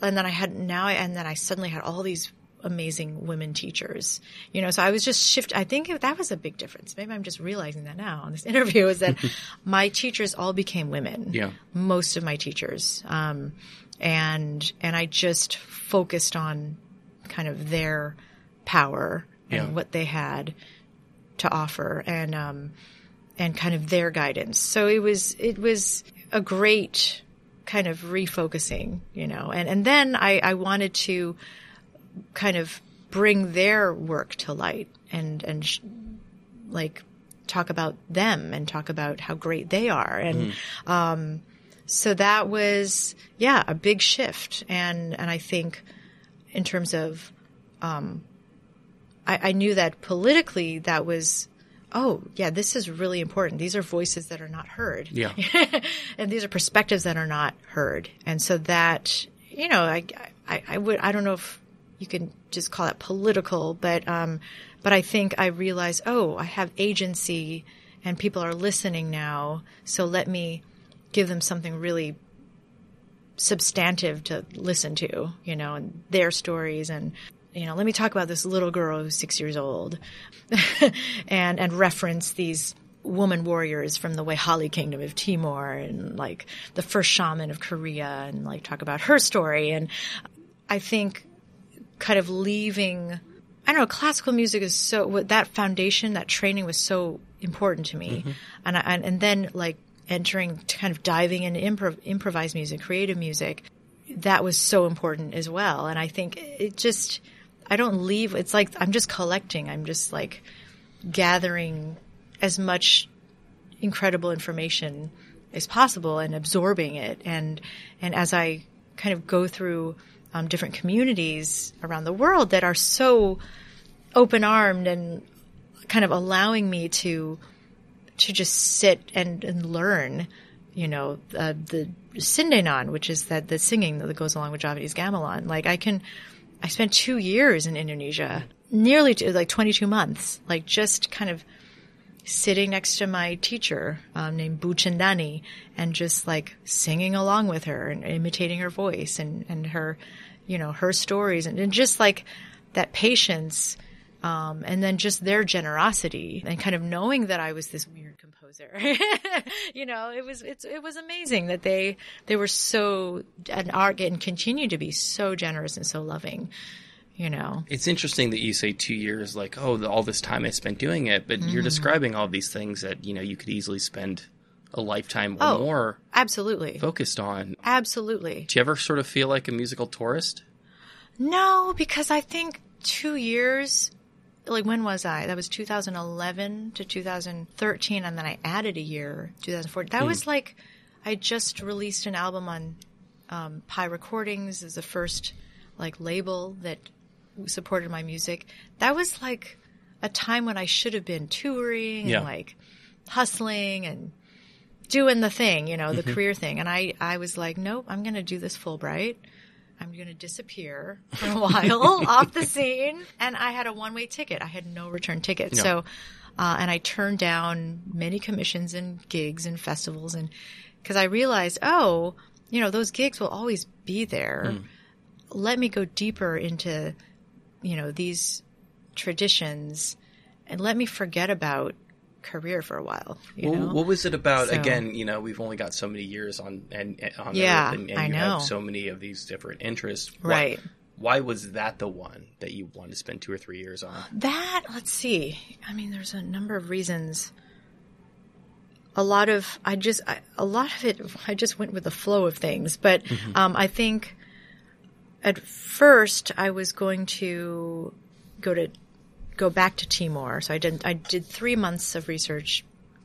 A: and then I had now, and then I suddenly had all these amazing women teachers, you know, so I was just shift. I think that was a big difference. Maybe I'm just realizing that now on this [laughs] interview is that [laughs] my teachers all became women.
B: Yeah.
A: Most of my teachers. Um, and, and I just focused on kind of their power and
B: Yeah.
A: what they had to offer and, um, and kind of their guidance. So it was, it was a great kind of refocusing, you know, and, and then I, I wanted to kind of bring their work to light and, and sh- like talk about them and talk about how great they are. And, um, so that was, yeah, a big shift. And, and I think in terms of, um, I, I knew that politically that was, oh, yeah, this is really important. These are voices that are not heard.
B: Yeah. [laughs]
A: and these are perspectives that are not heard. And so that, you know, I, I, I would, I don't know if you can just call it political, but, um, but I think I realize, oh, I have agency and people are listening now. So let me give them something really substantive to listen to, you know, and their stories and you know, let me talk about this little girl who's six years old [laughs] and, and reference these woman warriors from the Wehali kingdom of Timor and like the first shaman of Korea and like talk about her story. And I think kind of leaving, I don't know, classical music is so, that foundation, that training was so important to me. Mm-hmm. And, I, and, and then like entering, kind of diving into improv, improvised music, creative music, that was so important as well. And I think it just, I don't leave. It's like I'm just collecting. I'm just like gathering as much incredible information as possible and absorbing it. And and as I kind of go through um, different communities around the world that are so open armed and kind of allowing me to to just sit and, and learn, you know, uh, the Sindenan, which is that the singing that goes along with Javanese gamelan. Like I can, I spent two years in Indonesia, nearly to, like 22 months, like just kind of sitting next to my teacher um, named Buchandani and just like singing along with her and imitating her voice and, and her, you know, her stories and, and just like that patience um, and then just their generosity and kind of knowing that I was this weird composer. [laughs] you know, it was it's it was amazing that they they were so and are and continue to be so generous and so loving. You know,
B: It's interesting that you say two years, like, oh, the, all this time I spent doing it, but
A: Mm-hmm.
B: you're describing all these things that, you know, you could easily spend a lifetime or
A: Oh.
B: more
A: absolutely,
B: focused on.
A: absolutely.
B: Do you ever sort of feel like a musical tourist?
A: No, because I think two years, like when was I? That was 2011 to 2013, and then I added a year, 2014. That was like, I just released an album on um, Pi Recordings as the first like label that supported my music. That was like a time when I should have been touring
B: Yeah.
A: and like hustling and doing the thing, you know, the career thing. And I, I was like, nope, I'm going to do this Fulbright. I'm going to disappear for a while [laughs] off the scene. And I had a one way ticket. I had no return ticket. So, uh, and I turned down many commissions and gigs and festivals. And because I realized, oh, you know, those gigs will always be there. Let me go deeper into, you know, these traditions and let me forget about career for a while. You
B: Well,
A: know?
B: what was it about?
A: So-
B: Again, you know, we've only got so many years on and and- on
A: Yeah,
B: Earth, and, and
A: I
B: you
A: know.
B: have so many of these different interests. Why-
A: Right.
B: Why was that the one that you wanted to spend two or three years on?
A: That, let's see. I mean, there's a number of reasons. A lot of, I just, I, a lot of it, I just went with the flow of things. But um, I think at first I was going to go to, go back to Timor. So I did, I did three months of research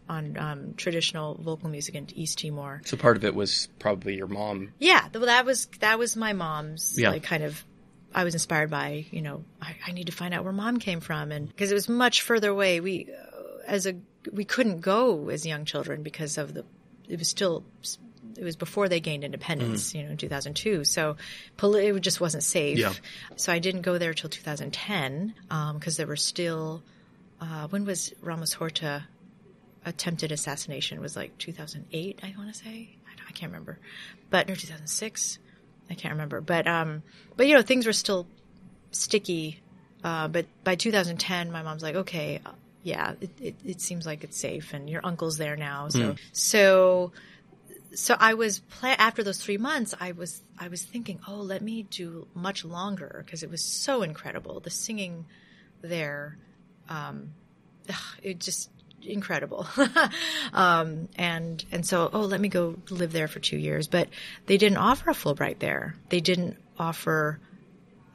A: on um, traditional vocal music in East Timor.
B: So part of it was probably your mom.
A: Yeah, th- that was that was my mom's
B: Yeah.
A: like kind of. I was inspired by you know I, I need to find out where mom came from and because it was much further away. We as a we couldn't go as young children because of the it was still it was before they gained independence you know in 2002 so poli- it just wasn't safe
B: Yeah.
A: so I didn't go there till 2010 because there were still uh, when was Ramos Horta attempted assassination? It was like 2008, I want to say. I, I can't remember, but or 2006. I can't remember, but um, but you know things were still sticky. Uh, but by 2010, my mom's like, okay, uh, yeah, it, it, it, seems like it's safe, and your uncle's there now. So mm. so so I was pla- after those three months, I was I was thinking, oh, let me do much longer because it was so incredible. The singing there, um, it just incredible. [laughs] um, and and so oh, let me go live there for two years. But they didn't offer a Fulbright there. They didn't offer.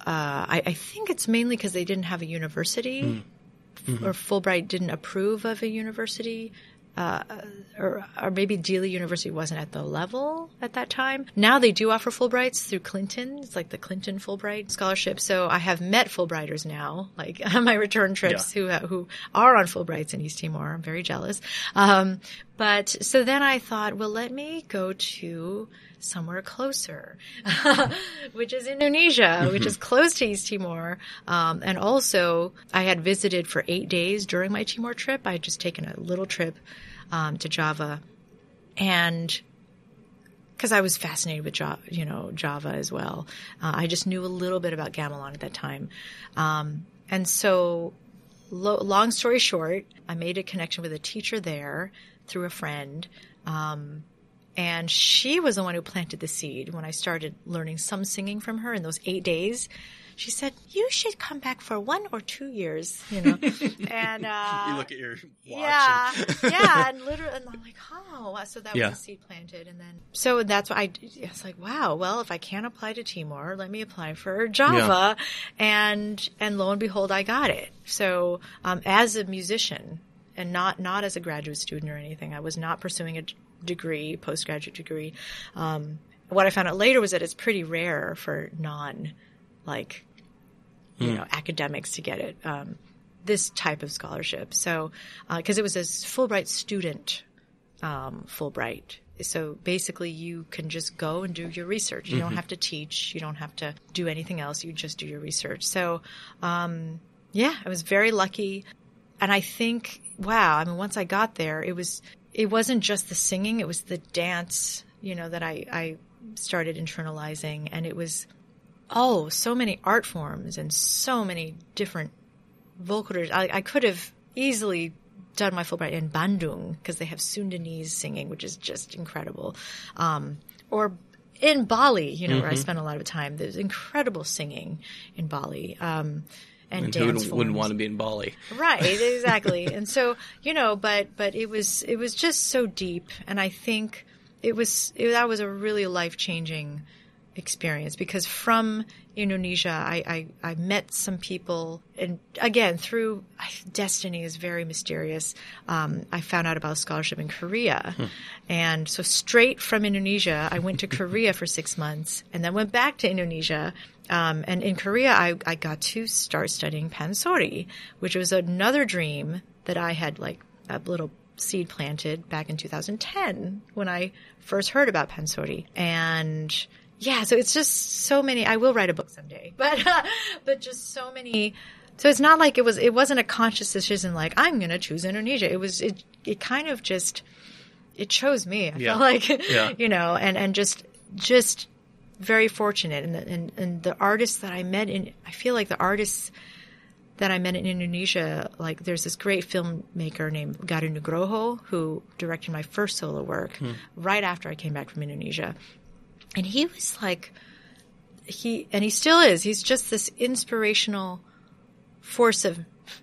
A: Uh, I, I, think it's mainly because they didn't have a university. Mm. Mm-hmm. Or Fulbright didn't approve of a university uh, or, or maybe Dili University wasn't at the level at that time. Now they do offer Fulbrights through Clinton. It's like the Clinton Fulbright scholarship. So I have met Fulbrighters now, like [laughs] on my return trips, yeah. who who are on Fulbrights in East Timor. I'm very jealous. Um, but so then I thought, well, let me go to somewhere closer, [laughs] which is Indonesia, which is close to East Timor. Um, and also, I had visited for eight days during my Timor trip. I had just taken a little trip um, to Java, and because I was fascinated with Java, you know, Java as well. Uh, I just knew a little bit about gamelan at that time, um, and so. Lo- long story short, I made a connection with a teacher there through a friend. Um, and she was the one who planted the seed when I started learning some singing from her in those eight days. She said, "You should come back for one or two years." You know, [laughs] and uh,
B: you look at your watch.
A: Yeah, and... [laughs] yeah, and literally, and I'm like, "Oh, so that yeah. was a seed planted." And then, so that's why I, I was like, "Wow, well, if I can't apply to Timor, let me apply for Java," yeah. and and lo and behold, I got it. So, um, as a musician, and not not as a graduate student or anything. I was not pursuing a degree, postgraduate degree. Um, what I found out later was that it's pretty rare for non, like, you mm. know, academics to get it. Um, this type of scholarship. So, because uh, it was a Fulbright student, um, Fulbright. So basically, you can just go and do your research. You mm-hmm. don't have to teach. You don't have to do anything else. You just do your research. So, um, yeah, I was very lucky. And I think, wow, I mean, once I got there, it was it wasn't just the singing, it was the dance, you know, that I, I started internalizing. And it was, oh, so many art forms and so many different vocal. I, I could have easily done my Fulbright in Bandung because they have Sundanese singing, which is just incredible. Um, or in Bali, you know, mm-hmm. where I mm-hmm. spent a lot of time. There's incredible singing in Bali. Um, and, and dance
B: who wouldn't want to be in Bali?
A: Right, [laughs] exactly. and so you know, but but it was it was just so deep, and I think it was it, that was a really life changing experience because from Indonesia, I, I, I, met some people, and again, through destiny is very mysterious. Um, I found out about a scholarship in Korea. Hmm. And so, straight from Indonesia, I went to Korea for six months and then went back to Indonesia. Um, and in Korea, I, I got to start studying pansori, which was another dream that I had like a little seed planted back in 2010 when I first heard about pansori. And yeah, so it's just so many. I will write a book someday, [laughs] but uh, but just so many. So it's not like it was. It wasn't a conscious decision. Like I'm going to choose Indonesia. It was. It. It kind of just. It chose me. I yeah. felt like, [laughs] yeah. you know, and and just just very fortunate. And, and and the artists that I met in, I feel like the artists that I met in Indonesia, like there's this great filmmaker named Garin Nugroho who directed my first solo work hmm. right after I came back from Indonesia. And he was like, he, and he still is, he's just this inspirational force of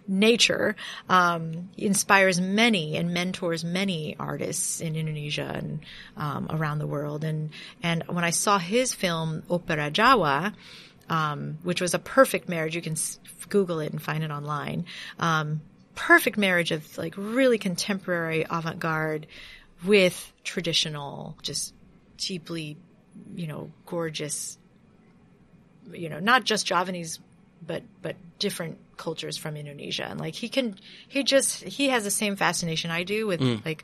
A: nature. Um, inspires many and mentors many artists in Indonesia and um, around the world. And, and when I saw his film, Opera Jawa, um, which was a perfect marriage, you can Google it and find it online. Um, perfect marriage of like really contemporary avant-garde with traditional, just deeply you know, gorgeous, you know, not just Javanese, but, but different cultures from Indonesia. And like he can, he just, he has the same fascination I do with mm. like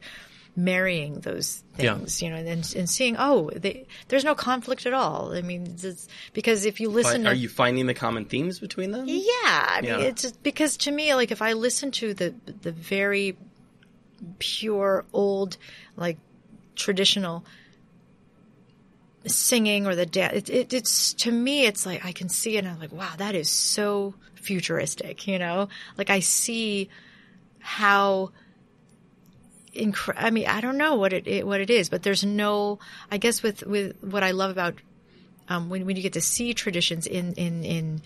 A: marrying those
B: Yeah.
A: things, you know, and, and seeing, oh, they, there's no conflict at all. I mean, it's, because if you listen
B: But
A: to
B: are you finding the common themes between them?
A: yeah, I mean,
B: Yeah.
A: it's just because to me, like if I listen to the the very pure old, like traditional singing or the dance, it, it, it's to me, it's like I can see it, and I'm like, wow, that is so futuristic, you know. Like I see how. Incre- I mean, I don't know what it, it what it is, but there's no. I guess with with what I love about um, when when you get to see traditions in in in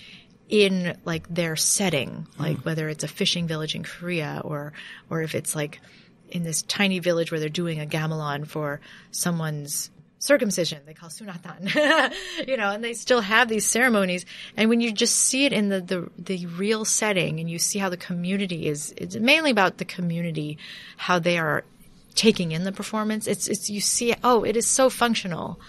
A: in like their setting, like whether it's a fishing village in Korea or or if it's like in this tiny village where they're doing a gamelan for someone's circumcision, they call sunatan, [laughs] you know, and they still have these ceremonies. And when you just see it in the the, the real setting, and you see how the community is, it's mainly about the community, how they are taking in the performance. It's it's you see, oh, it is so functional.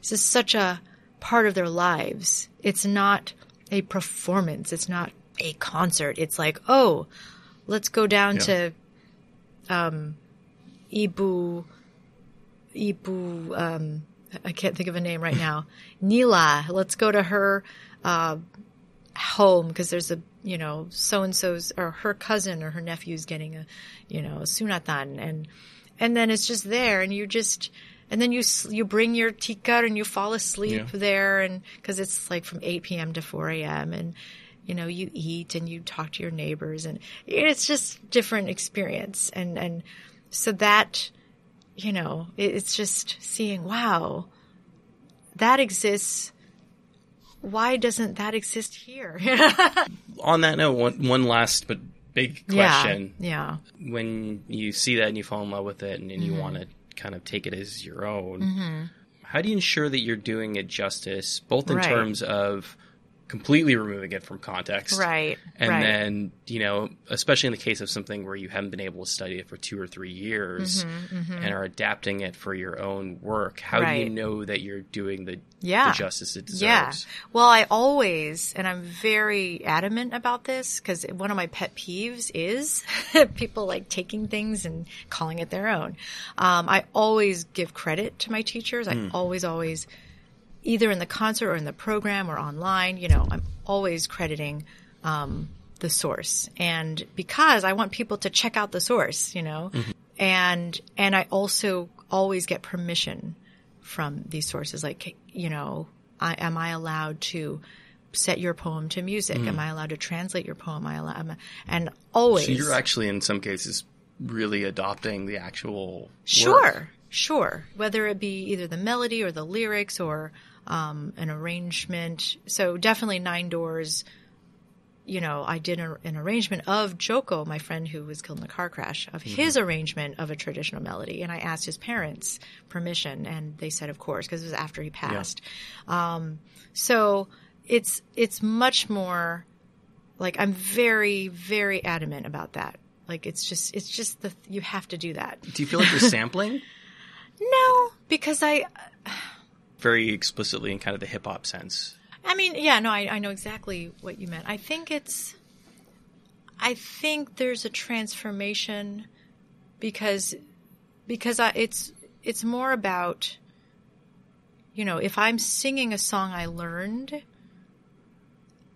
A: This is such a part of their lives. It's not a performance. It's not a concert. It's like, oh, let's go down
B: Yeah.
A: to um, Ibu, Ibu. Um, I can't think of a name right now. [laughs] Nila. Let's go to her uh, home because there's a you know so and so's or her cousin or her nephew's getting a you know a sunatan and and then it's just there and you just and then you you bring your tikar and you fall asleep
B: Yeah.
A: there and because it's like from 8 p.m. to 4 a.m. and you know you eat and you talk to your neighbors and it's just different experience and and so that you know it's just seeing wow that exists why doesn't that exist here [laughs]
B: On that note, one, one last but big question.
A: yeah yeah.
B: When you see that and you fall in love with it and, and
A: Mm-hmm.
B: you want to kind of take it as your own, how do you ensure that you're doing it justice, both in
A: Right.
B: terms of completely removing it from context?
A: right
B: And
A: right
B: then, you know, especially in the case of something where you haven't been able to study it for two or three years and are adapting it for your own work, how do you
A: Mm-hmm,
B: know that you're doing the,
A: Yeah.
B: the justice it deserves?
A: Yeah. Well, I always, and I'm very adamant about this because one of my pet peeves is [laughs] people like taking things and calling it their own. Um, I always give credit to my teachers. I always, always, either in the concert or in the program or online, you know, I'm always crediting, um, the source. And because I want people to check out the source, you know, and, and I also always get permission from these sources like you know I, am i allowed to set your poem to music am i allowed to translate your poem i allowed am and always
B: So you're actually, in some cases, really adopting the actual.
A: sure
B: work.
A: sure whether it be either the melody or the lyrics or um, an arrangement so definitely nine doors you know, I did a, an arrangement of Joko, my friend who was killed in a car crash, of his arrangement of a traditional melody. And I asked his parents permission and they said, of course, because it was after he passed. Um, so it's, it's much more like I'm very, very adamant about that. Like it's just, it's just the, you have to do that.
B: Do you feel like you're [laughs] sampling
A: No, because I,
B: very explicitly in kind of the hip hop sense?
A: I mean, yeah, no, I, I know exactly what you meant. I think it's, I think there's a transformation because, because I, it's, it's more about, you know, if I'm singing a song I learned,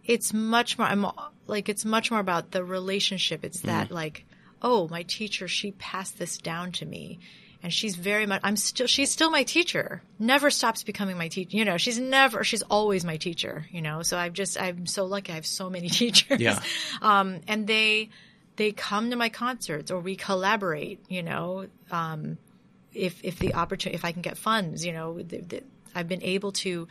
A: it's much more, I'm like, it's much more about the relationship. It's mm-hmm. that like, oh, my teacher, she passed this down to me. And she's very much, I'm still, she's still my teacher. Never stops becoming my teacher. You know, she's never, she's always my teacher, you know? So I've just, I'm so lucky. I have so many [laughs] teachers.
B: Yeah.
A: Um, and they, they come to my concerts or we collaborate, you know, um, if, if the opportunity, if I can get funds, you know, th- th- I've been able to,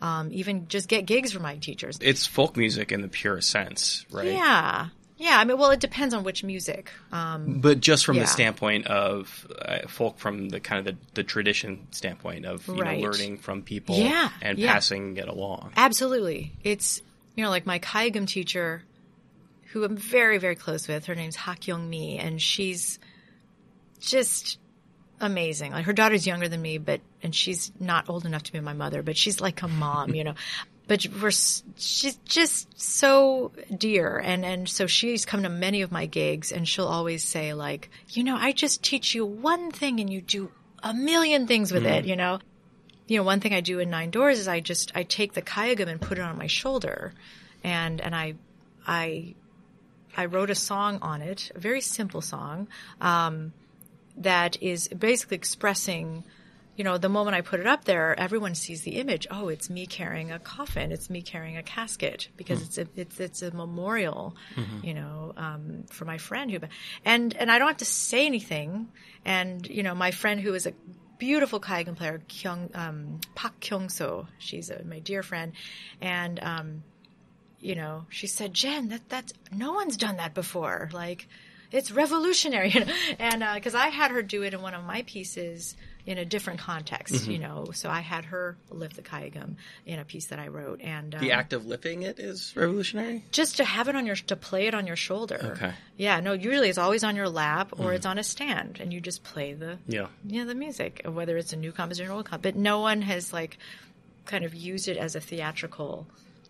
A: um, even just get gigs from my teachers.
B: It's folk music in the purest sense, right?
A: Yeah. Yeah. I mean, well, it depends on which music. Um,
B: But just from
A: Yeah.
B: the standpoint of uh, folk, from the kind of the, the tradition standpoint of you
A: Right.
B: know learning from people
A: Yeah,
B: and
A: yeah.
B: passing it along.
A: Absolutely. It's, you know, like my kayagum teacher, who I'm very, very close with, her name's Hak Young Mi, and she's just amazing. Like her daughter's younger than me, but, and she's not old enough to be my mother, but she's like a mom, you know. But we're she's just so dear and and so she's come to many of my gigs and she'll always say like you know i just teach you one thing and you do a million things with it you know? You know one thing i do in nine doors is i just i take the kayagum and put it on my shoulder and and i i i wrote a song on it a very simple song um, that is basically expressing you know, the moment I put it up there, everyone sees the image. Oh, it's me carrying a coffin. It's me carrying a casket because it's a it's it's a memorial, you know, um, for my friend who, and and I don't have to say anything. And you know, my friend who is a beautiful kayagum player, Kyung um, Park Kyung So, she's a, my dear friend, and um, you know, she said, Jen, that that's no one's done that before. Like, it's revolutionary. [laughs] and because I had her do it in one of my pieces in a different context, you know, so I had her lift the kayagum in a piece that I wrote, and um,
B: The act of lifting it is revolutionary.
A: just to have it on your to play it on your shoulder.
B: Okay. Mm.
A: Yeah, no, usually it's always on your lap or it's on a stand, and you just play the
B: Yeah.
A: know the music, whether it's a new composition or old comp. But no one has like kind of used it as a theatrical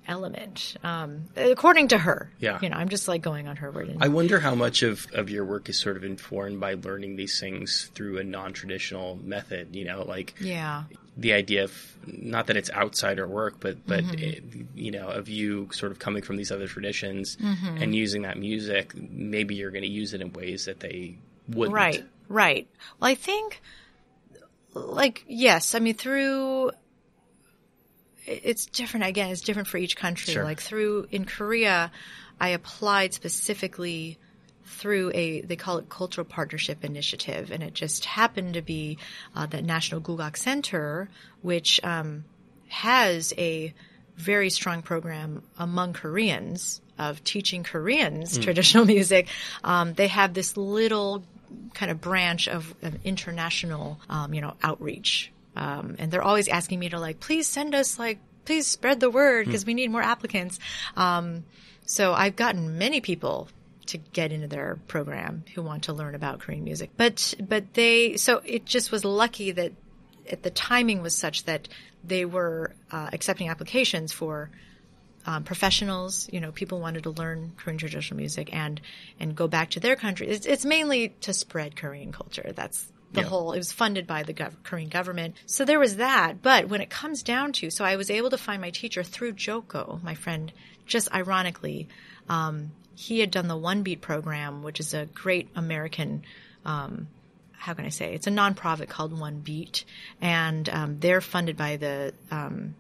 A: element, um, according to her.
B: Yeah.
A: you know, I'm just like going on her word. And,
B: I wonder how much of, of your work is sort of informed by learning these things through a non traditional method. You know, like
A: yeah,
B: the idea of not that it's outsider work, but but it, you know, of you sort of coming from these other traditions and using that music. Maybe you're going to use it in ways that they wouldn't.
A: Right, right. Well, I think, like, yes, I mean, through, it's different. Again, it's different for each country.
B: Sure.
A: Like, through, in Korea, I applied specifically through a, they call it Cultural Partnership Initiative, and it just happened to be uh, the National Gugak Center, which um, has a very strong program among Koreans of teaching Koreans traditional [laughs] music. Um, they have this little kind of branch of, of international, um, you know, outreach. Um, and they're always asking me to like, please send us like, please spread the word because we need more applicants. Um, so I've gotten many people to get into their program who want to learn about Korean music. But, but they, so it just was lucky that at the timing was such that they were uh, accepting applications for um, professionals. You know, people wanted to learn Korean traditional music and and go back to their country. It's, it's mainly to spread Korean culture. That's the
B: Yeah.
A: whole. It was funded by the gov- Korean government. So there was that. But when it comes down to, so I was able to find my teacher through Joko, my friend. Just ironically, um, he had done the One Beat program, which is a great American how can I say? It's a nonprofit called One Beat, and um, they're funded by the um,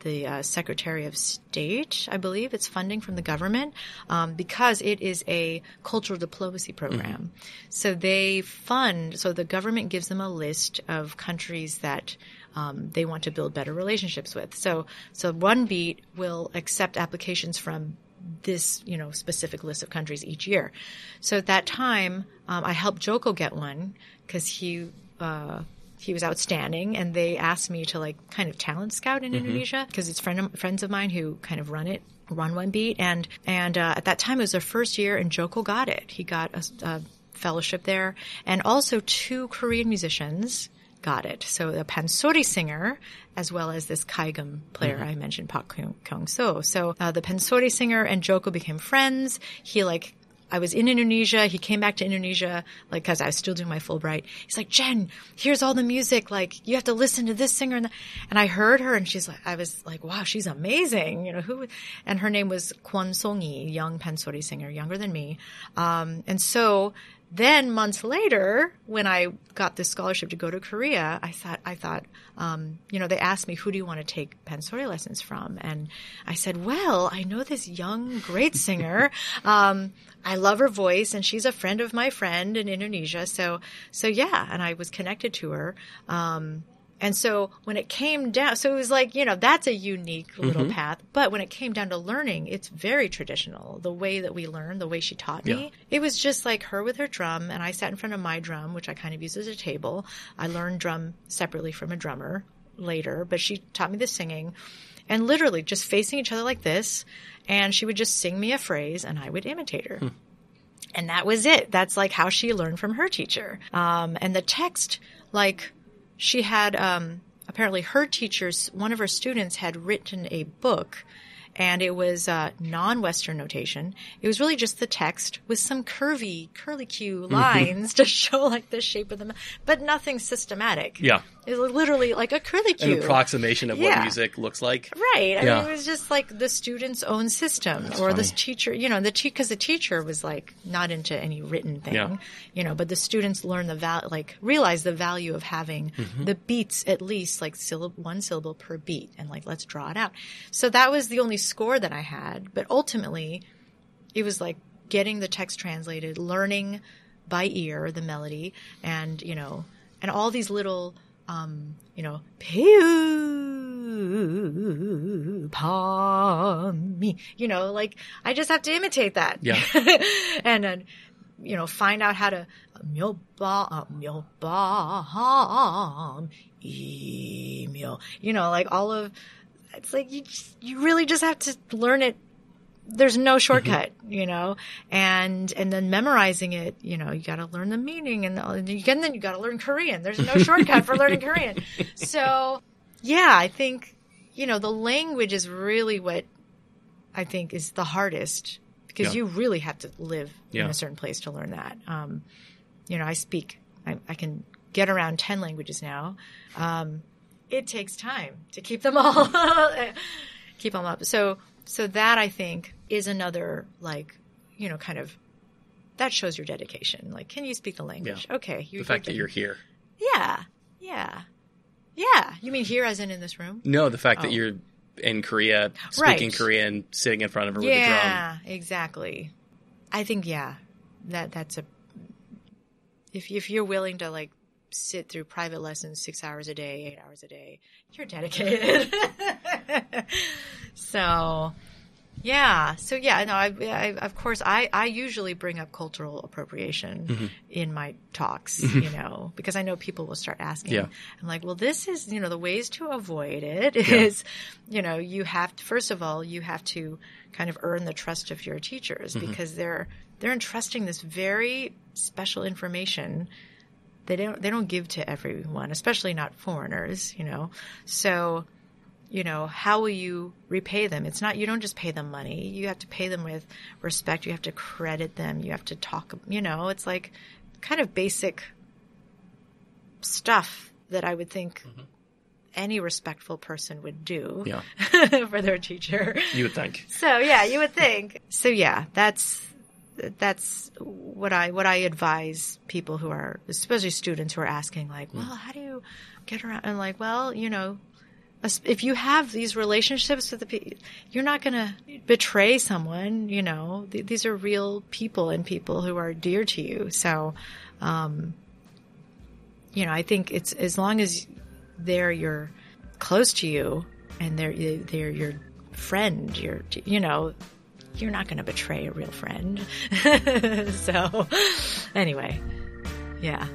A: the uh, Secretary of State, I believe. It's funding from the government um, because it is a cultural diplomacy program. So they fund. So the government gives them a list of countries that. Um, they want to build better relationships with. So, so One Beat will accept applications from this, you know, specific list of countries each year. So at that time, um, I helped Joko get one because he, uh, he was outstanding and they asked me to like kind of talent scout in Indonesia because it's friend, friends of mine who kind of run it, run one beat. And, and, uh, at that time it was their first year and Joko got it. He got a, a fellowship there and also two Korean musicians got it. So the pansori singer, as well as this kayagum player I mentioned, Pak Kyung So. So uh, the pansori singer and Joko became friends. He like. I was in Indonesia. He came back to Indonesia, like, cause I was still doing my Fulbright. He's like, Jen, here's all the music. Like, you have to listen to this singer. And, the-" and I heard her and she's like, I was like, wow, she's amazing. You know, who, and her name was Kwon Song-yi, young pansori singer, younger than me. Um, and so then months later, when I got this scholarship to go to Korea, I thought, I thought, um, you know, they asked me, who do you want to take pansori lessons from? And I said, well, I know this young, great singer. [laughs] Um, I love her voice and she's a friend of my friend in Indonesia. So, so yeah. And I was connected to her. Um, and so when it came down, so it was like, you know, that's a unique little path. But when it came down to learning, it's very traditional. The way that we learn, the way she taught me,
B: Yeah.
A: it was just like her with her drum. And I sat in front of my drum, which I kind of use as a table. I learned drum separately from a drummer later, but she taught me the singing and literally just facing each other like this. And she would just sing me a phrase and I would imitate her. And that was it. That's like how she learned from her teacher. Um, and the text, like, she had um, apparently her teachers, one of her students had written a book and it was uh, non-Western notation. It was really just the text with some curvy, curly Q
B: Mm-hmm.
A: lines [laughs] to show like the shape of the, but nothing systematic.
B: Yeah.
A: It was literally like a curly Q.
B: An approximation of what
A: Yeah.
B: music looks like.
A: Right. I
B: Yeah.
A: mean, it was just like the student's own system or this teacher, you know, the because the teacher was like not into any written thing,
B: Yeah.
A: you know, but the students learn the val, like realize the value of having
B: Mm-hmm.
A: the beats at least like syllable, one syllable per beat and like, let's draw it out. So that was the only score that I had. But ultimately it was like getting the text translated, learning by ear the melody and, you know, and all these little, um, you know, me, you know, like I just have to imitate that.
B: Yeah. [laughs]
A: and then, you know, find out how to, myo ba, myo ba, myo, you know, like all of, it's like you, just, you really just have to learn it there's no shortcut, you know, and and then memorizing it, you know, you got to learn the meaning, and, and then you got to learn Korean. There's no shortcut for learning Korean. [laughs] So, yeah, I think you know the language is really what I think is the hardest because
B: Yeah.
A: you really have to live in a certain place to learn that. Um, you know, I speak, I, I can get around ten languages now. Um, it takes time to keep them all [laughs] keep them up. So so that I think is another like you know kind of that shows your dedication. Like, can you speak the language? Okay,
B: The fact that you're here.
A: yeah, yeah, yeah. You mean here, as in in this room?
B: No, the fact that
A: Oh.
B: you're in Korea, speaking
A: Right.
B: Korean, sitting in front of her with a drum.
A: yeah, exactly. I think yeah, that that's a if if you're willing to like sit through private lessons six hours a day, eight hours a day, you're dedicated. [laughs] so yeah, so yeah, no, I, I of course I I usually bring up cultural appropriation
B: Mm-hmm.
A: in my talks, you know, because I know people will start asking.
B: Yeah.
A: I'm like, well, this is you know the ways to avoid it is, you know, you have to first of all you have to kind of earn the trust of your teachers
B: Mm-hmm.
A: because they're they're entrusting this very special information they don't they don't give to everyone, especially not foreigners, you know. So, you know, how will you repay them? It's not you don't just pay them money. You have to pay them with respect. You have to credit them. You have to talk, you know, it's like kind of basic stuff that I would think mm-hmm. any respectful person would do
B: Yeah. [laughs]
A: for their teacher.
B: You would think.
A: So yeah, you would think. So yeah, that's that's what I what I advise people who are especially students who are asking like, mm. well, how do you get around? And like, well, you know, if you have these relationships with the people, you're not going to betray someone. You know, Th- these are real people and people who are dear to you. So, um, you know, I think it's as long as they're your close to you and they're they're your friend, your you know, you're not going to betray a real friend. [laughs] so, anyway, yeah.